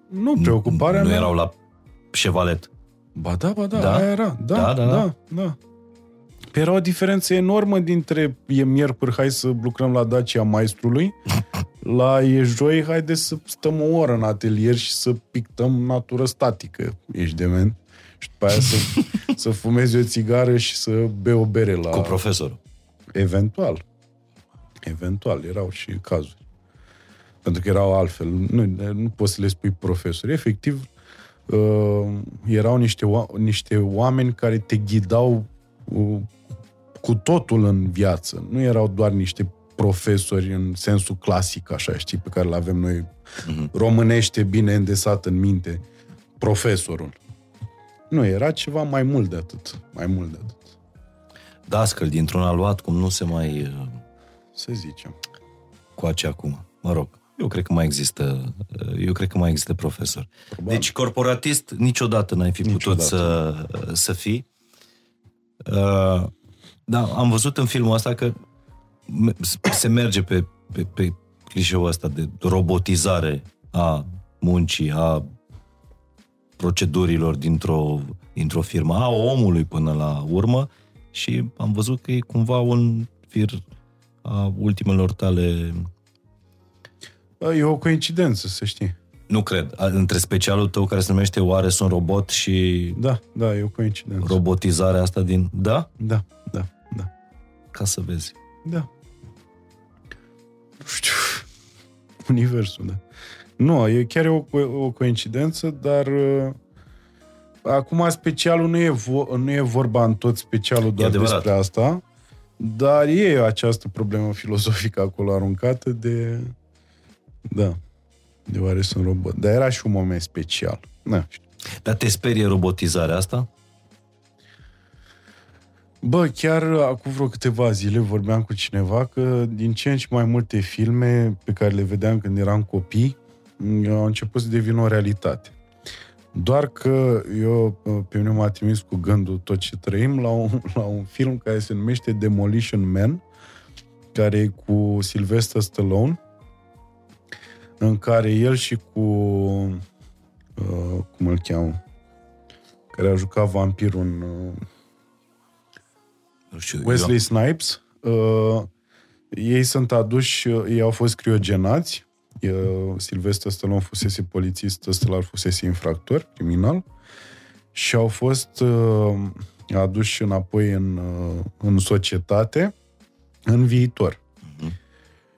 Nu, preocuparea nu mea... erau la șevalet. Ba da, ba da, Da? da? aia era. Da, Da, da, da, da. Era o diferență enormă dintre e miercuri, hai să lucrăm la Dacia maestrului, la e joi, haide să stăm o oră în atelier și să pictăm natură statică. Ești dement? Și după aia să, să fumezi o țigară și să bei o bere la... Cu profesorul. Eventual. Eventual, erau și cazuri. Pentru că erau altfel. Nu, nu poți să le spui profesori. Efectiv, uh, erau niște, oa- niște oameni care te ghidau uh, cu totul în viață. Nu erau doar niște profesori în sensul clasic, așa, știi, pe care îl avem noi românește bine îndesat în minte, profesorul. Nu, era ceva mai mult de atât. Mai mult de atât. Dascăl dintr-un aluat, cum nu se mai uh, Să zicem. coace acum. Mă rog, eu cred că mai există, uh, eu cred că mai există profesori. Probabil. Deci corporatist niciodată n-ai fi putut Niciodată. să, să fii. Uh, da, am văzut în filmul ăsta că me- se merge pe, pe, pe clișeul ăsta de robotizare a muncii, a procedurilor dintr-o, dintr-o firmă, a omului până la urmă și am văzut că e cumva un fir a ultimelor tale E o coincidență, să știi. nu cred. A- Între specialul tău care se numește Oare sunt robot și Da, da, e o coincidență. robotizarea asta din... Da? Da, da, da, Ca să vezi. da. Nu știu. Universul, da. Nu, e chiar e o, co- o coincidență, dar uh, acum specialul nu e, vo- nu e vorba în tot specialul doar adevărat. despre asta, dar e această problemă filozofică acolo aruncată de... Da, de oare sunt robot. Dar era și un moment special. Da, știu. Dar te sperie robotizarea asta? Bă, chiar acum vreo câteva zile vorbeam cu cineva că din ce în ce mai multe filme pe care le vedeam când eram copii m, au început să devină o realitate. Doar că eu, pe mine m-a trimis cu gândul tot ce trăim la un, la un film care se numește Demolition Man, care e cu Sylvester Stallone, în care el și cu uh, cum îl cheamă care a jucat vampirul în uh, Nu știu, Wesley eu, Snipes. Uh, ei sunt aduși, uh, ei au fost criogenați. Uh, Sylvester Stallone fusese polițist, ăsta fusese infractor, criminal. Și au fost uh, aduși înapoi în, uh, în societate în viitor.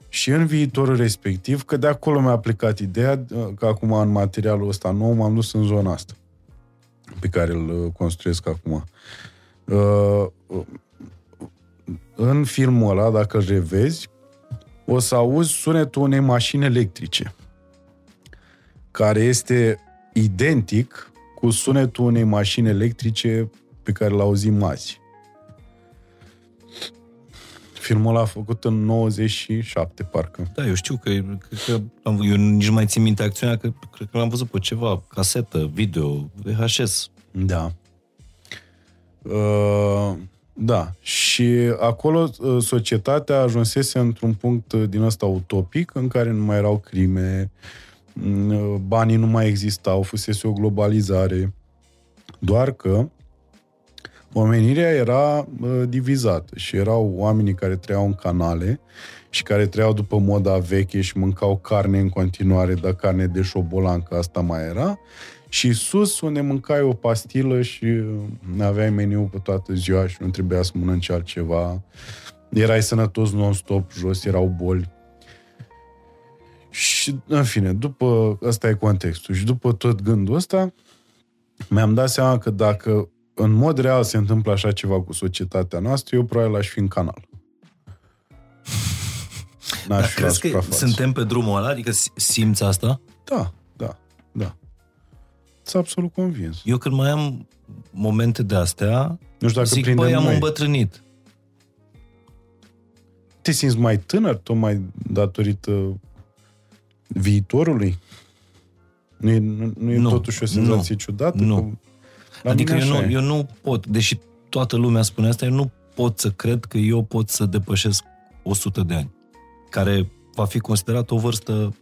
Și în viitorul respectiv, că de acolo mi-a plecat ideea uh, că acum în materialul ăsta nou m-am dus în zona asta pe care îl uh, construiesc acum. Uh, în filmul ăla, dacă îl revezi, o să auzi sunetul unei mașini electrice care este identic cu sunetul unei mașini electrice pe care l-auzim azi. Filmul ăla a făcut în 97, parcă. Da, eu știu că, că, că am, eu nici nu mai țin minte acțiunea, că cred că l-am văzut pe ceva, casetă, video, VHS. Da. Uh, da. Și acolo uh, societatea ajunsese într-un punct uh, din ăsta utopic, în care nu mai erau crime, mm, uh, banii nu mai existau, fusese o globalizare. Doar că omenirea era uh, divizată și erau oamenii care trăiau în canale și care trăiau după moda veche și mâncau carne în continuare, dar carne de șobolan, că asta mai era, și sus, unde mâncai o pastilă și uh, aveai meniu pe toată ziua și nu trebuia să mănânci altceva. Erai sănătos non-stop, jos erau boli. Și, în fine, după, ăsta e contextul. Și după tot gândul ăsta, mi-am dat seama că dacă în mod real se întâmplă așa ceva cu societatea noastră, eu probabil aș fi în canal. N-aș Dar fi la crezi că suprafață. suntem pe drumul ăla? Adică si- simți asta? Da, da, da. Sunt absolut convins. Eu când mai am momente de astea, Nu știu dacă zic, prindem băi, am noi. îmbătrânit. Te simți mai tânăr, tocmai datorită viitorului? Nu e, nu, nu e Nu, totuși o senzație nu, ciudată? nu. Că la adică mine eu așa nu, e. eu nu pot, deși toată lumea spune asta, eu nu pot să cred că eu pot să depășesc 100 de ani, care va fi considerat o vârstă,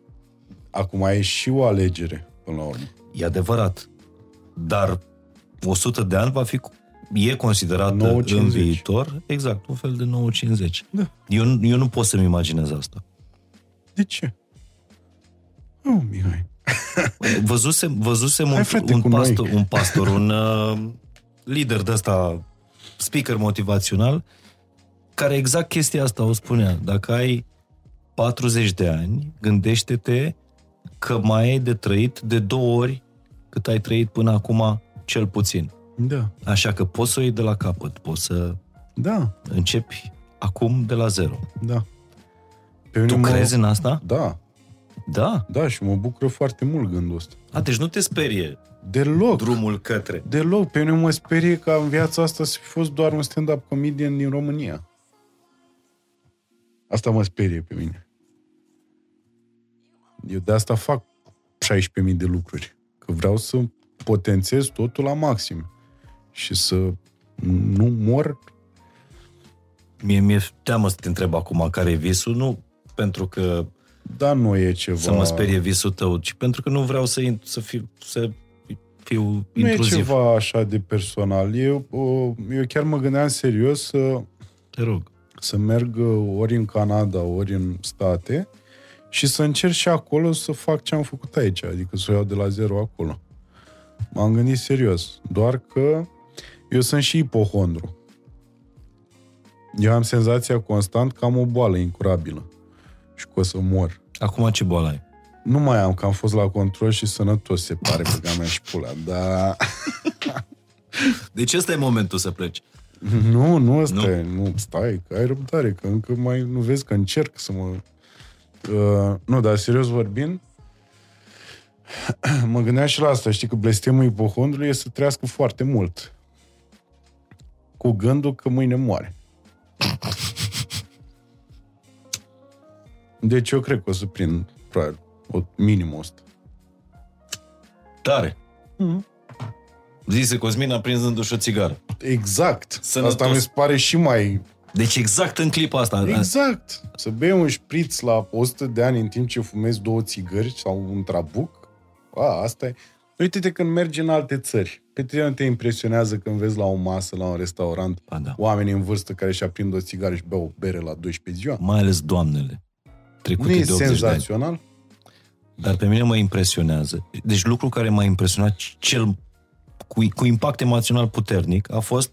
Acum e și o alegere, până la urmă. E adevărat, dar 100 de ani va fi e considerată 9,50. în viitor, exact, un fel de 950. Da. Eu, eu nu pot să-mi imaginez asta. De ce? Nu, Mihai. Văzusem, văzusem Hai, un, frate, un, cu noi. pastor, un pastor, un uh, lider de ăsta, speaker motivațional, care exact chestia asta o spunea. Dacă ai 40 de ani, gândește-te că mai ai de trăit de două ori cât ai trăit până acum, cel puțin. Da, Așa că poți să o iei de la capăt, poți să da, începi acum de la zero. da. Pe mine Tu mă- crezi în asta? Da, Da. da, și mă bucură foarte mult gândul ăsta. A, deci nu te sperie Deloc. drumul către. Deloc. Pe mine mă sperie ca în viața asta să fi fost doar un stand-up comedian din România. Asta mă sperie pe mine. Eu de asta fac 16.000 de lucruri. Că vreau să potențez totul la maxim. Și să nu mor Mie mi-e teamă să te întreb acum care e visul, nu pentru că dar nu e ceva... să mă sperie visul tău, ci pentru că nu vreau să, int- să, fiu, să fiu Nu e intruziv. ceva așa de personal. Eu, o, eu chiar mă gândeam serios să, Te rog. să merg uh, ori în Canada, ori în state și să încerc și acolo să fac ce am făcut aici, adică să o iau de la zero acolo. M-am gândit serios. Doar că eu sunt și ipohondru. Eu am senzația constant că am o boală incurabilă și că o să mor. Acum ce boală ai? Nu mai am, că am fost la control și sănătos, se pare, pe mea și pula, dar... Deci ăsta e momentul să pleci. Nu, nu ăsta Nu? e. Nu, stai, că ai răbdare, că încă mai nu vezi că încerc să mă... Uh, nu, dar serios vorbind, mă gândeam și la asta. Știi că blestemul ipohondrului e să trăiască foarte mult. Cu gândul că mâine moare. Deci eu cred că o să prind, probabil, o minim 100. Tare. Zise Cosmin prinzându-și o țigară. Exact. Sănătos. Asta mi se pare și mai Deci exact în clipa asta. Exact. Să bei un șpriț la 100 de ani în timp ce fumezi două țigări sau un trabuc, a, asta e. Uite-te când mergi în alte țări. Pe tine nu te impresionează când vezi la o masă, la un restaurant, Ba da. oameni în vârstă care și aprind o țigară și beau o bere la 12 ziua? Mai ales doamnele. Nu Trecute e de 80 de ani. senzațional? Dar pe mine mă impresionează. Deci lucru care m-a impresionat cel cu, cu impact emoțional puternic a fost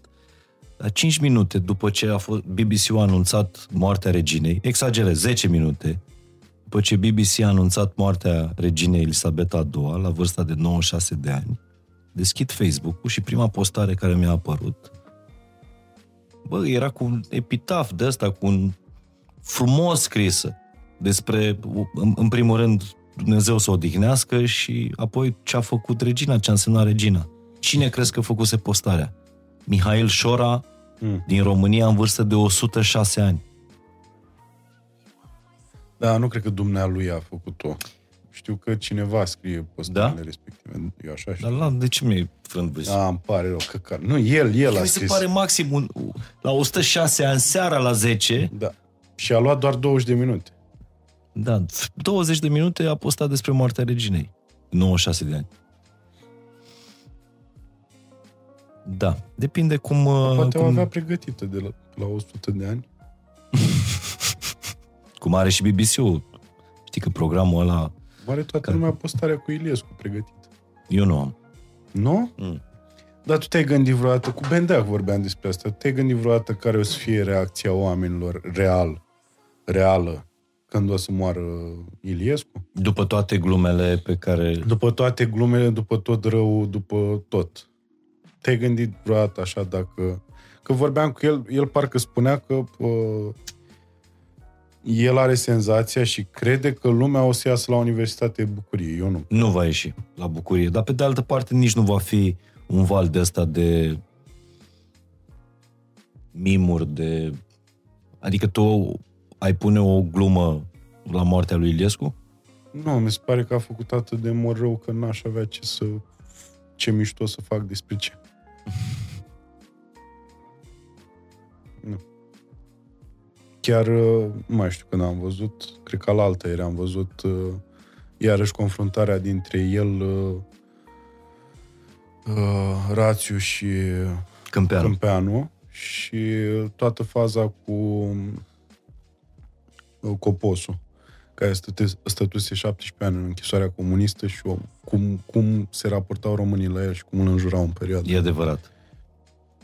la 5 minute după ce a fost, BBC-ul a anunțat moartea reginei, exagerez, 10 minute, după ce BBC a anunțat moartea reginei Elisabeta II la vârsta de 96 de ani, deschid Facebook-ul și prima postare care mi-a apărut bă, era cu un epitaf de ăsta, cu un frumos scrisă despre, în, în primul rând, Dumnezeu să o odihnească și apoi ce a făcut regina, ce a însemnat regina. Cine crezi că făcuse postarea? Mihail Șora Mm. din România în vârstă de 106 ani. Da, nu cred că dumnealui a făcut-o. Știu că cineva scrie postările Da? respective. Eu așa știu. Dar la, de ce mi-ai frânt Da, îmi pare rău, căcar. Nu, el, el a Mi se scris. pare maxim un, la 106 ani, seara la 10, Da. Și a luat doar 20 de minute. da, 20 de minute a postat despre moartea reginei. 96 de ani. Da, depinde cum... uh, Poate o cum, avea pregătită de la, la 100 de ani. cum are și BBC-ul. Știi că programul ăla, Are toată Care? lumea postarea cu Iliescu pregătită. eu nu am. Nu? Mm. Dar tu te-ai gândit vreodată, cu Bendeac vorbeam despre asta, te-ai gândit vreodată care o să fie reacția oamenilor real, reală, când o să moară Iliescu? După toate glumele pe care... După toate glumele, după tot rău, după tot. Te-ai gândit vreodată așa dacă... Că vorbeam cu el, el parcă spunea că uh, el are senzația și crede că lumea o să iasă la Universitatea Bucurie. Eu nu. Nu va ieși la bucurie. Dar pe de altă parte nici nu va fi un val de ăsta de mimuri, de... Adică tu ai pune o glumă la moartea lui Iliescu? Nu, mi se pare că a făcut atât de mor rău că n-aș avea ce să... ce mișto să fac despre ce. Nu. Chiar, uh, nu mai știu când am văzut, cred că la altă ieri am văzut uh, iarăși confruntarea dintre el, uh, uh, Rațiu și Câmpeanu. Câmpeanu și toată faza cu uh, Coposu, care stăte- stătuse 17 ani în închisoarea comunistă și om, cum, cum se raportau românii la el și cum îl înjurau în perioada. E adevărat.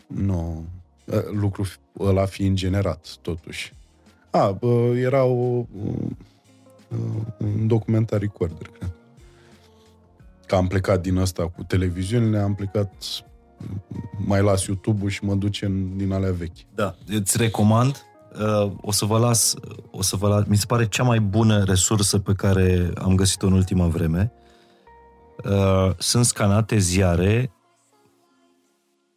Nu. Uh, Lucru f- ăla fiind generat, totuși. A, bă, era o, uh, un documentar recorder, cred. Că am plecat din asta cu televiziunile, am plecat mai las YouTube-ul și mă duce în, din alea vechi. Da, îți recomand. Uh, o să vă las, o să vă las, mi se pare cea mai bună resursă pe care am găsit-o în ultima vreme. Uh, sunt scanate ziare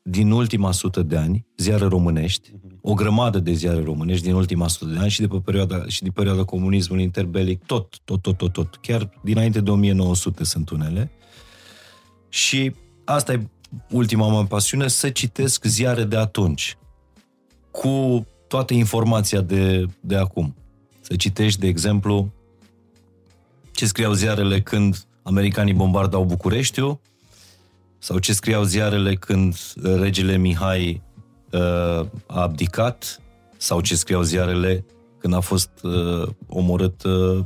din ultima sută de ani, ziare românești, o grămadă de ziare românești din ultima sută de ani și de pe perioada, și din perioada comunismului interbelic, tot, tot, tot, tot, tot. Chiar dinainte de 1900 sunt unele. Și asta e ultima mea pasiune, să citesc ziare de atunci cu toată informația de, de acum. Să citești, de exemplu, ce scriau ziarele când americanii bombardau Bucureștiul, sau ce scriau ziarele când regele Mihai uh, a abdicat, sau ce scriau ziarele când a fost uh, omorât uh,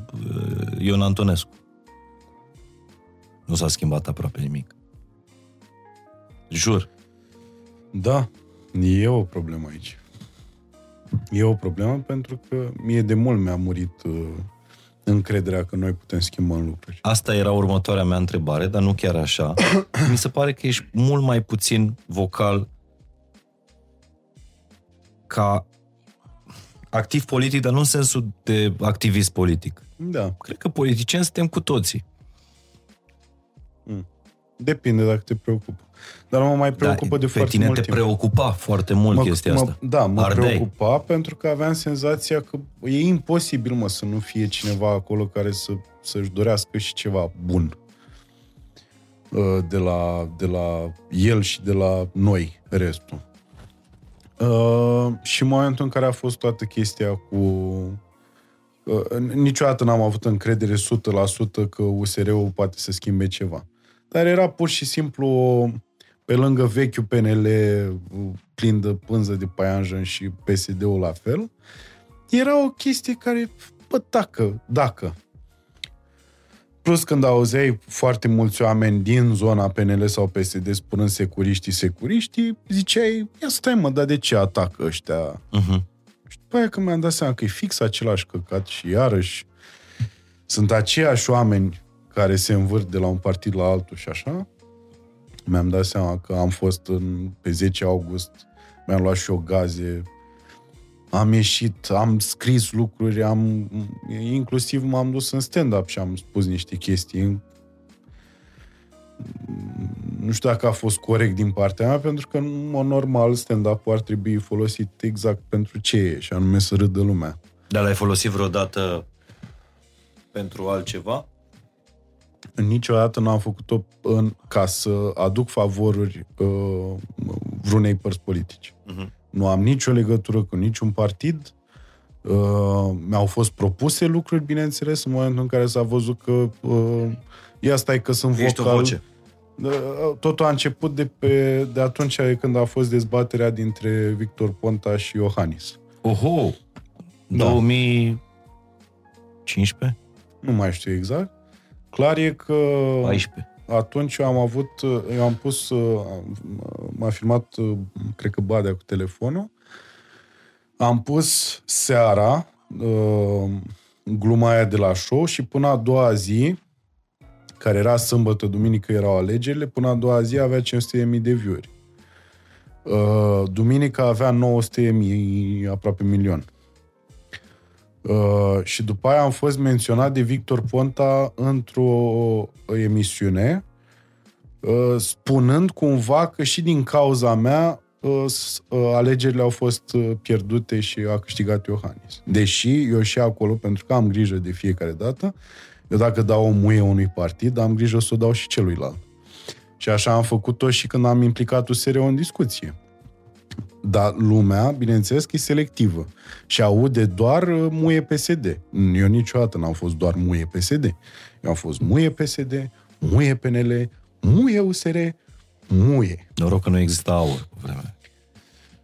Ion Antonescu. Nu s-a schimbat aproape nimic. Jur. Da, e o problemă aici. E o problemă pentru că mie de mult mi-a murit uh, încrederea că noi putem schimba lucruri. Asta era următoarea mea întrebare, dar nu chiar așa. Mi se pare că ești mult mai puțin vocal ca activ politic, dar nu în sensul de activist politic. Da, Cred că politicieni suntem cu toții. depinde dacă te preocupă. Dar mă mai preocupă da, de pe foarte tine mult te timp. preocupa foarte mult Mă- chestia mă, asta. Da, mă Ardeai. preocupa pentru că aveam senzația că e imposibil, mă, să nu fie cineva acolo care să, să-și dorească și ceva bun uh, de la, de la el și de la noi, restul. Uh, și în momentul în care a fost toată chestia cu... Uh, niciodată n-am avut încredere 100% că USR-ul poate să schimbe ceva. Dar era pur și simplu o, pe lângă vechiul PNL plin de pânză de paianjen și PSD-ul la fel, era o chestie care, bă, dacă, dacă. Plus când auzeai foarte mulți oameni din zona PNL sau PSD spunând securiștii, securiștii, ziceai, ia stai mă, dar de ce atacă ăștia? Uh-huh. Și după aia când mi-am dat seama că e fix același căcat și iarăși sunt aceiași oameni care se învârt de la un partid la altul și așa, mi-am dat seama că am fost în, pe 10 august, mi-am luat și o gaze, am ieșit, am scris lucruri, am, inclusiv m-am dus în stand-up și am spus niște chestii. Nu știu dacă a fost corect din partea mea, pentru că, în mod normal, stand-up ar trebui folosit exact pentru ce e, și anume să râdă lumea. Dar l-ai folosit vreodată pentru altceva? Niciodată n-am făcut-o în, ca să aduc favoruri uh, vreunei părți politice. Uh-huh. Nu am nicio legătură cu niciun partid. Uh, mi-au fost propuse lucruri, bineînțeles, în momentul în care s-a văzut că uh, ia stai că sunt Ești o vocal. voce. Uh, Totul a început de, pe, de atunci când a fost dezbaterea dintre Victor Ponta și Iohannis. Oho! 2015? Nu mai știu exact. Clar e că 14. atunci eu am avut, eu am pus, m-a filmat, cred că Badea cu telefonul, am pus seara uh, gluma aia de la show și până a doua zi, care era sâmbătă, duminică erau alegerile, până a doua zi avea 500.000 de view-uri. Uh, duminica avea 900.000, aproape milion. Uh, și după aia am fost menționat de Victor Ponta într-o emisiune, uh, spunând cumva că și din cauza mea uh, s- uh, alegerile au fost uh, pierdute și a câștigat Iohannis. Deși eu și acolo, pentru că am grijă de fiecare dată, eu dacă dau o muie unui partid, am grijă să o dau și celuilalt. Și așa am făcut-o și când am implicat USR în discuție. Dar lumea, bineînțeles că e selectivă și aude doar uh, muie PSD. Eu niciodată n-am fost doar muie PSD. Eu am fost muie PSD, muie PNL, muie USR, muie. Noroc că nu exista aur pe vremea.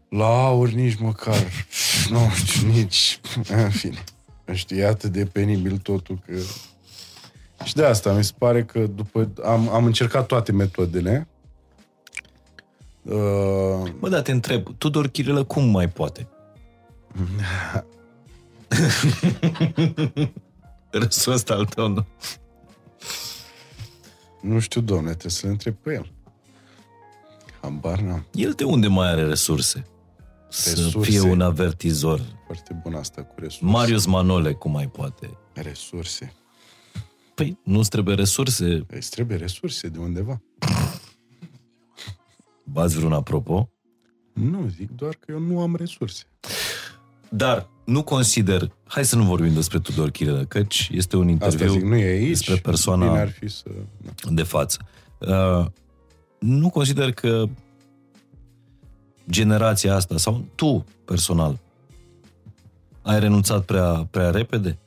La aur nici măcar, nu știu, nici, în fine. Știi, e atât de penibil totul că... Și de asta mi se pare că după... Am, am încercat toate metodele. Uh, Bă, da, te întreb, Tudor Chirilă cum mai poate? Răsul ăsta al tău, nu? nu știu, domne, trebuie să-l întreb pe el. Habar n-am. El de unde mai are resurse? Să Resurse. fie un avertizor. Foarte bun asta cu resurse. Marius Manole cum mai poate? Resurse. Păi, nu-ți trebuie resurse? Îți trebuie resurse de undeva. Bați vreun apropo? Nu, zic doar că eu nu am resurse. Dar nu consider, hai să nu vorbim despre Tudor Chirilă, căci este un Asta interviu zic, nu e aici. despre persoana Bine ar fi să... Da. de față. Uh, nu consider că generația asta, sau tu personal, ai renunțat prea, prea repede?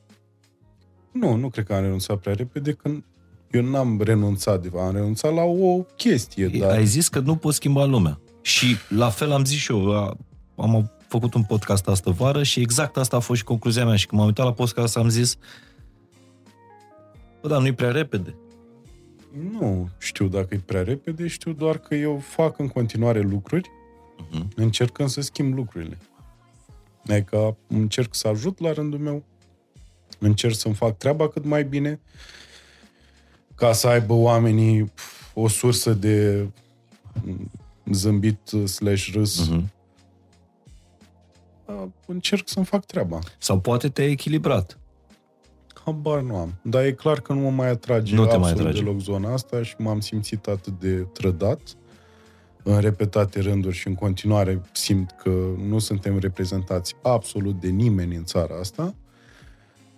Nu, nu cred că am renunțat prea repede, când eu n-am renunțat, de fapt, am renunțat la o chestie, Da. dar... Ai zis că nu poți schimba lumea. Și la fel am zis și eu, a- am făcut un podcast astă vară și exact asta a fost și concluzia mea. Și când m-am uitat la podcast am zis, bă, dar nu-i prea repede. Nu știu dacă e prea repede, știu doar că eu fac în continuare lucruri, Mhm. încercând să schimb lucrurile. Adică încerc să ajut la rândul meu, încerc să-mi fac treaba cât mai bine, ca să aibă oamenii pf, o sursă de m, zâmbit slash râs. Mhm. Da, Încerc să-mi fac treaba. Sau poate te-ai echilibrat. Habar nu am. Dar e clar că nu mă mai atrage Nu te mai absolut atrage. deloc zona asta și m-am simțit atât de trădat în repetate rânduri și în continuare simt că nu suntem reprezentați absolut de nimeni în țara asta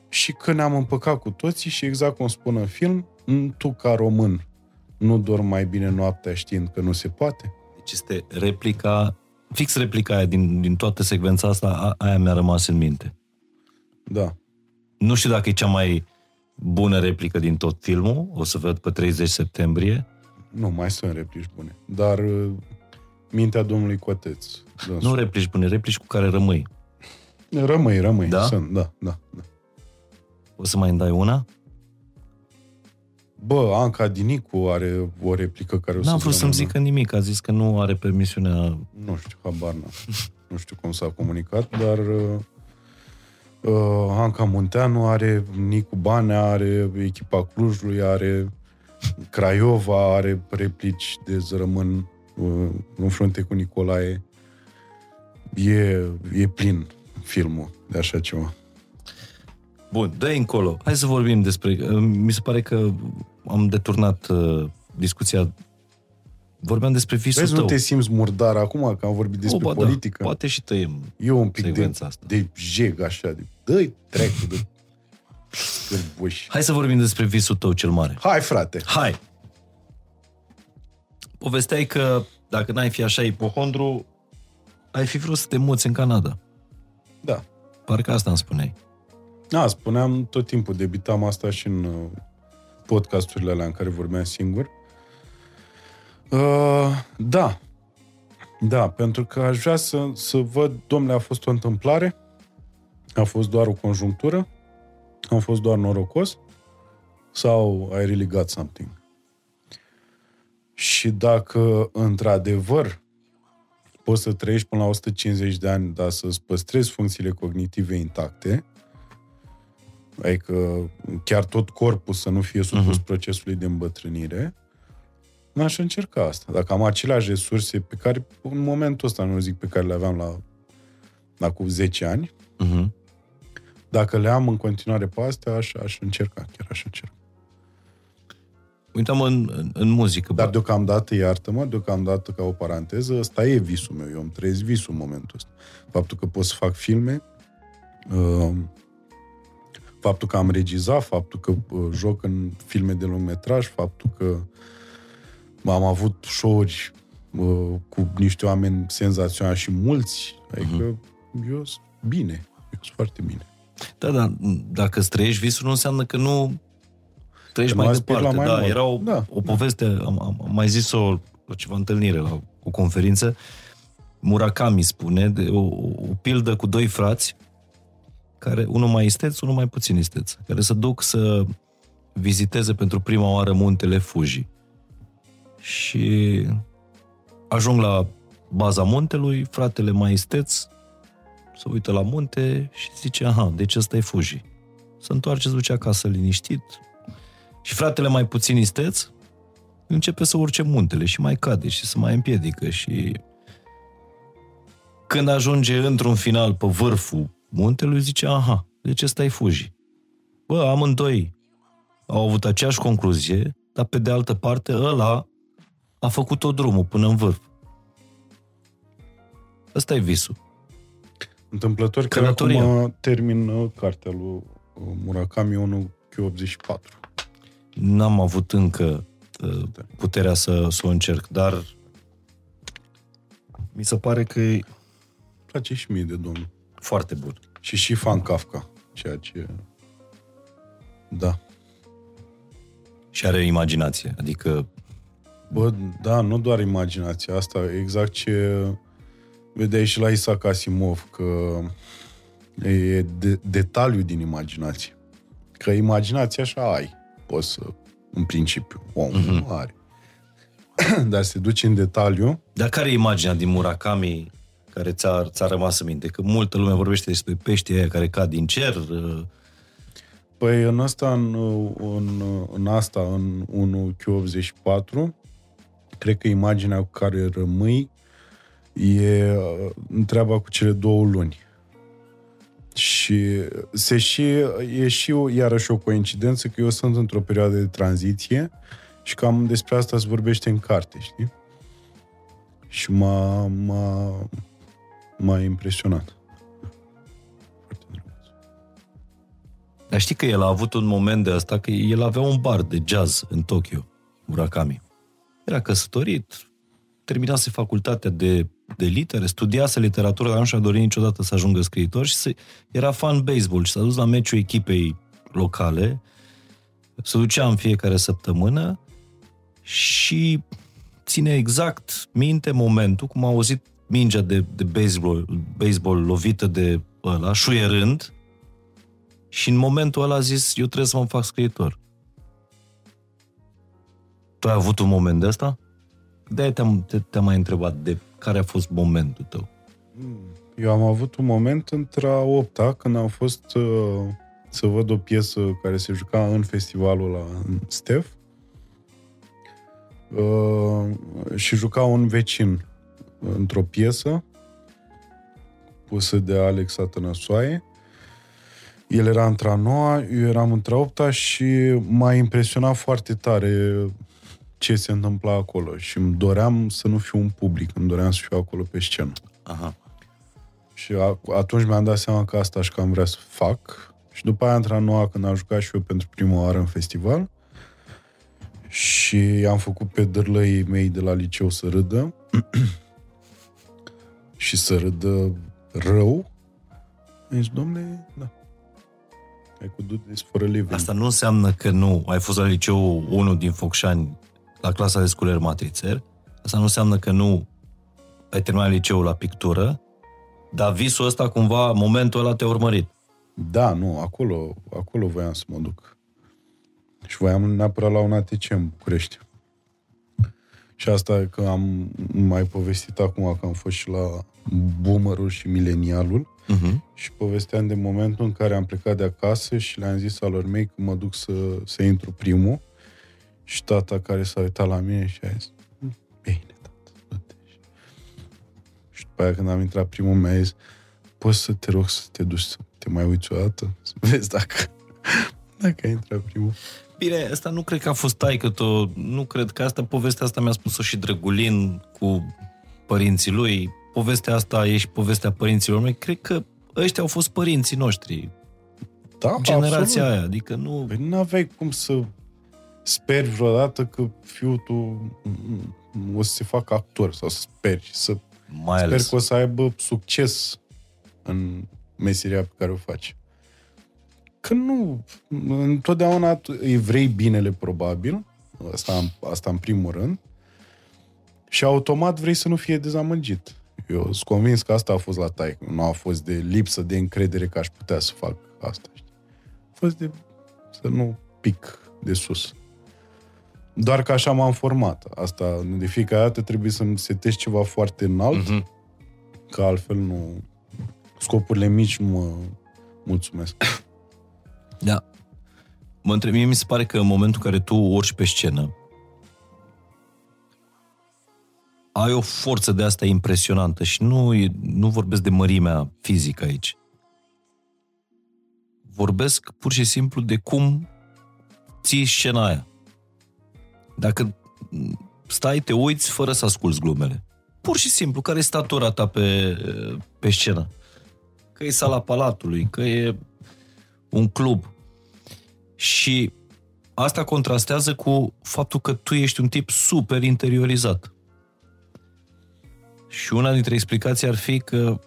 și că ne-am împăcat cu toții și exact cum spun în film, "M, tu ca român nu dormi mai bine noaptea știind că nu se poate? Deci este replica, fix replica aia din, din toată secvența asta, a, aia mi-a rămas în minte. Da. Nu știu dacă e cea mai bună replică din tot filmul, o să văd pe 30 septembrie. Nu, mai sunt replici bune. Dar uh, mintea domnului Coteț. dânsul. Nu replici bune, replici cu care rămâi. Rămâi, rămâi. Da? Sunt, da, da, da. O să mai îmi dai una? Bă, Anca Dinicu are o replică care o să N-am vrut să-mi zică nimic, a zis că nu are permisiunea... Nu știu, habar n-am. nu știu cum s-a comunicat, dar uh, uh, Anca Munteanu are, Nicu Banea are, echipa Clujului are, Craiova are replici de zărămân uh, în frunte cu Nicolae. E, e plin filmul de așa ceva. Bun, dă încolo. Hai să vorbim despre... Mi se pare că am deturnat uh, discuția. Vorbeam despre visul Vezi, tău. nu te simți murdar acum că am vorbit despre O, ba politică? Da, poate și tăiem Eu un pic de, secvența asta. de jeg așa, de dă-i trecu de scârboși. Hai să vorbim despre visul tău cel mare. Hai, frate! Hai! Povesteai că dacă n-ai fi așa ipohondru, ai fi vrut să te muți în Canada. Da. Parcă asta îmi spuneai. Da, spuneam tot timpul, debitam asta și în uh, podcasturile alea în care vorbeam singur. Uh, da. Da, pentru că aș vrea să, să văd, domnule, a fost o întâmplare, a fost doar o conjunctură, am fost doar norocos, sau I really got something. Și dacă, într-adevăr, poți să trăiești până la 150 de ani, dar să-ți păstrezi funcțiile cognitive intacte, adică chiar tot corpul să nu fie supus uh-huh. procesului de îmbătrânire, n-aș încerca asta. Dacă am aceleași resurse pe care, în momentul ăsta, nu zic pe care le aveam la acum 10 ani, Uh-huh. dacă le am în continuare pe astea, aș, aș încerca, chiar aș încerca. Uitam în, în, în muzică. Dar bă. deocamdată, iartă-mă, deocamdată ca o paranteză, ăsta e visul meu, eu îmi trăiesc visul în momentul ăsta. Faptul că pot să fac filme, uh, faptul că am regizat, faptul că uh, joc în filme de lung metraj, faptul că am avut show-uri uh, cu niște oameni senzaționali și mulți, adică eu sunt bine, eu sunt foarte bine. Da, da, dacă îți trăiești visul, nu înseamnă că nu trăiești Că nu mai aspiri departe. la mai da, mult. era o, Da. o poveste, am, am, am mai zis-o la ceva întâlnire, la o conferință. Murakami spune de o, o pildă cu doi frați, care unul mai isteț, unul mai puțin isteț, care se duc să viziteze pentru prima oară muntele Fuji. Și ajung la baza muntelui, fratele mai isteț se uită la munte și zice, aha, deci ăsta e Fuji. Se întoarce, se duce acasă liniștit și fratele mai puțin isteț începe să urce muntele și mai cade și se mai împiedică și când ajunge într-un final pe vârful muntelui, zice, aha, deci ăsta e Fuji. Bă, amândoi au avut aceeași concluzie, dar pe de altă parte ăla a făcut tot drumul până în vârf. Ăsta e visul. Întâmplător că Călătoria. acum termin uh, cartea lui uh, Murakami 1 Q84. N-am avut încă uh, puterea să, să o încerc, dar mi se pare că e place și mie de domnul. Foarte bun. Și și fan Kafka, ceea ce... Da. Și are imaginație, adică Bă, da, nu doar imaginația asta, exact ce vedeai și la Isaac Asimov, că e de, detaliu din imaginație. Că imaginația așa ai, poți să, în principiu, omul mm-hmm. are. Dar se duce în detaliu, Dar care e imaginea din Murakami care ți-a, ți-a rămas în minte? Că multă lume vorbește despre peștii aia care cad din cer. uh, Păi în asta, în, în, în asta, în 1Q84, cred că imaginea cu care rămâi e uh, treaba cu cele două luni. Și se și, e și o, iarăși o coincidență că eu sunt într-o perioadă de tranziție și cam despre asta se vorbește în carte, știi? Și m-a, m-a, m-a impresionat. Foarte drăguț. Dar știi că el a avut un moment de asta, că el avea un bar de jazz în Tokyo, Murakami. Era căsătorit, terminase facultatea de, de litere, studiase literatură, dar nu și-a dorit niciodată să ajungă scriitor și se, era fan baseball și s-a dus la meciul echipei locale, se ducea în fiecare săptămână și ține exact minte momentul cum a auzit mingea de, de baseball, baseball lovită de ăla, șuierând, și în momentul ăla a zis, eu trebuie să mă fac scriitor. Tu ai avut un moment de asta? De-aia te-am, te, te-am mai întrebat de care a fost momentul tău. Eu am avut un moment între a opta, când am fost uh, să văd o piesă care se juca în festivalul la în Stef uh, și juca un vecin într-o piesă pusă de Alex Atănăsoaie. El era între a noua, eu eram între a opta și m-a impresionat foarte tare ce se întâmpla acolo și îmi doream să nu fiu un public, îmi doream să fiu acolo pe scenă. Aha. Și a, atunci mi-am dat seama că asta și că am vrea să fac. Și după aia, într-a noua, când am jucat și eu pentru prima oară în festival, și am făcut pe dârlăii mei de la liceu să râdă și să râdă rău. Deci, domnule, da. Ai cu do this for a living. Asta nu înseamnă că nu ai fost la liceu 1 din Focșani la clasa de sculer matrițer. Asta nu înseamnă că nu ai terminat liceul la pictură, dar visul ăsta cumva, momentul ăla te-a urmărit. Da, nu, acolo, acolo voiam să mă duc. Și voiam neapărat la un ATC în București. Și asta că am mai povestit acum că am fost și la Boomerul și Milenialul Uh-huh. și povesteam de momentul în care am plecat de acasă și le-am zis alor mei că mă duc să, să intru primul și tata care s-a uitat la mine și a zis bine, tată, du-te. Și după aia când am intrat primul mi-a zis poți să te rog să te duci să te mai uiți o dată? Să vezi dacă, dacă ai intrat primul. Bine, asta nu cred că a fost taică -o. nu cred că asta, povestea asta mi-a spus-o și Drăgulin cu părinții lui, povestea asta e și povestea părinților mei, cred că ăștia au fost părinții noștri, Da, generația absolut. aia, adică nu... Păi nu aveai cum să speri vreodată că fiul tu mm, o să se facă actor sau să speri, să Mai sper ales. că o să aibă succes în meseria pe care o faci. Că nu, întotdeauna tu îi vrei binele probabil, asta, asta în primul rând, și automat vrei să nu fie dezamăgit. Eu sunt convins că asta a fost la tai, nu a fost de lipsă de încredere că aș putea să fac asta. Știi? A fost de să nu pic de sus. Doar că așa m-am format. Asta, de fiecare dată trebuie să-mi setez ceva foarte înalt, Mhm. că altfel nu... Scopurile mici nu mă mulțumesc. Da. Mă întreb, mie mi se pare că în momentul în care tu urci pe scenă, ai o forță de asta impresionantă și nu, e- nu vorbesc de mărimea fizică aici. Vorbesc pur și simplu de cum ții scena aia. Dacă stai, te uiți fără să asculți glumele. Pur și simplu, care e statura ta pe, pe scenă? Că e sala palatului, că e un club. Și asta contrastează cu faptul că tu ești un tip super interiorizat. Și una dintre explicații ar fi că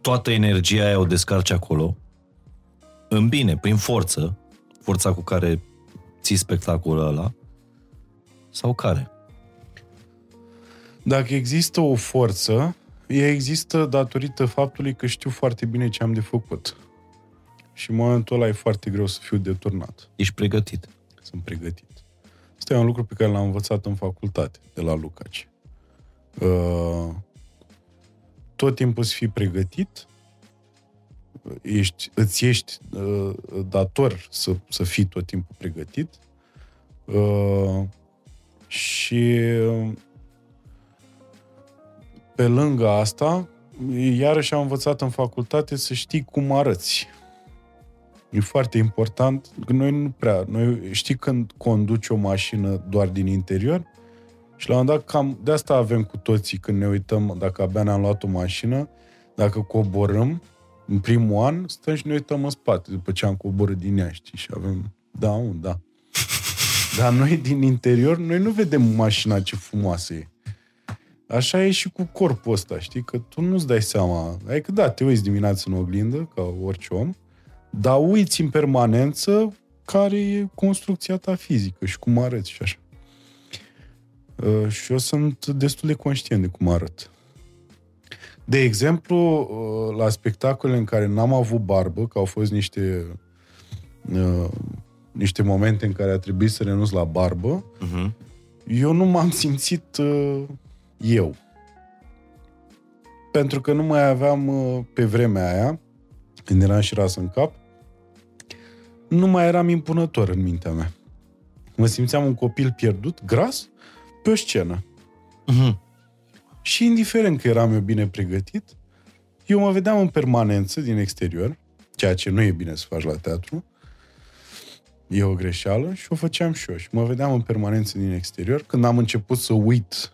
toată energia aia o descarci acolo, în bine, prin forță, forța cu care ții spectacolul ăla, sau care? Dacă există o forță, ea există datorită faptului că știu foarte bine ce am de făcut. Și în momentul ăla e foarte greu să fiu deturnat. Ești pregătit. Sunt pregătit. Asta e un lucru pe care l-am învățat în facultate, de la Lucaci. Uh, tot timpul să fii pregătit, ești, îți ești uh, dator să, să fii tot timpul pregătit uh, și uh, pe lângă asta, iarăși am învățat în facultate să știi cum arăți. E foarte important. că Noi nu prea... Noi știi când conduci o mașină doar din interior? Și la un moment dat, cam de asta avem cu toții când ne uităm, dacă abia ne-am luat o mașină, dacă coborâm, în primul an, stăm și ne uităm în spate, după ce am coborât din ea, știi? Și avem, da, un, da. Dar noi din interior, noi nu vedem mașina ce frumoasă e. Așa e și cu corpul ăsta, știi? Că tu nu-ți dai seama. Adică da, te uiți dimineața în oglindă, ca orice om, dar uiți în permanență care e construcția ta fizică și cum arăți și așa. Uh, și eu sunt destul de conștient de cum arăt. De exemplu, uh, la spectacole în care n-am avut barbă, că au fost niște uh, niște momente în care a trebuit să renunț la barbă, Uh-huh. eu nu m-am simțit uh, eu. Pentru că nu mai aveam uh, pe vremea aia, când eram și ras în cap, nu mai eram impunător în mintea mea. Mă simțeam un copil pierdut, gras, pe o scenă. Uh-huh. Și indiferent că eram eu bine pregătit, eu mă vedeam în permanență din exterior, ceea ce nu e bine să faci la teatru. E o greșeală și o făceam și eu. Și mă vedeam în permanență din exterior. Când am început să uit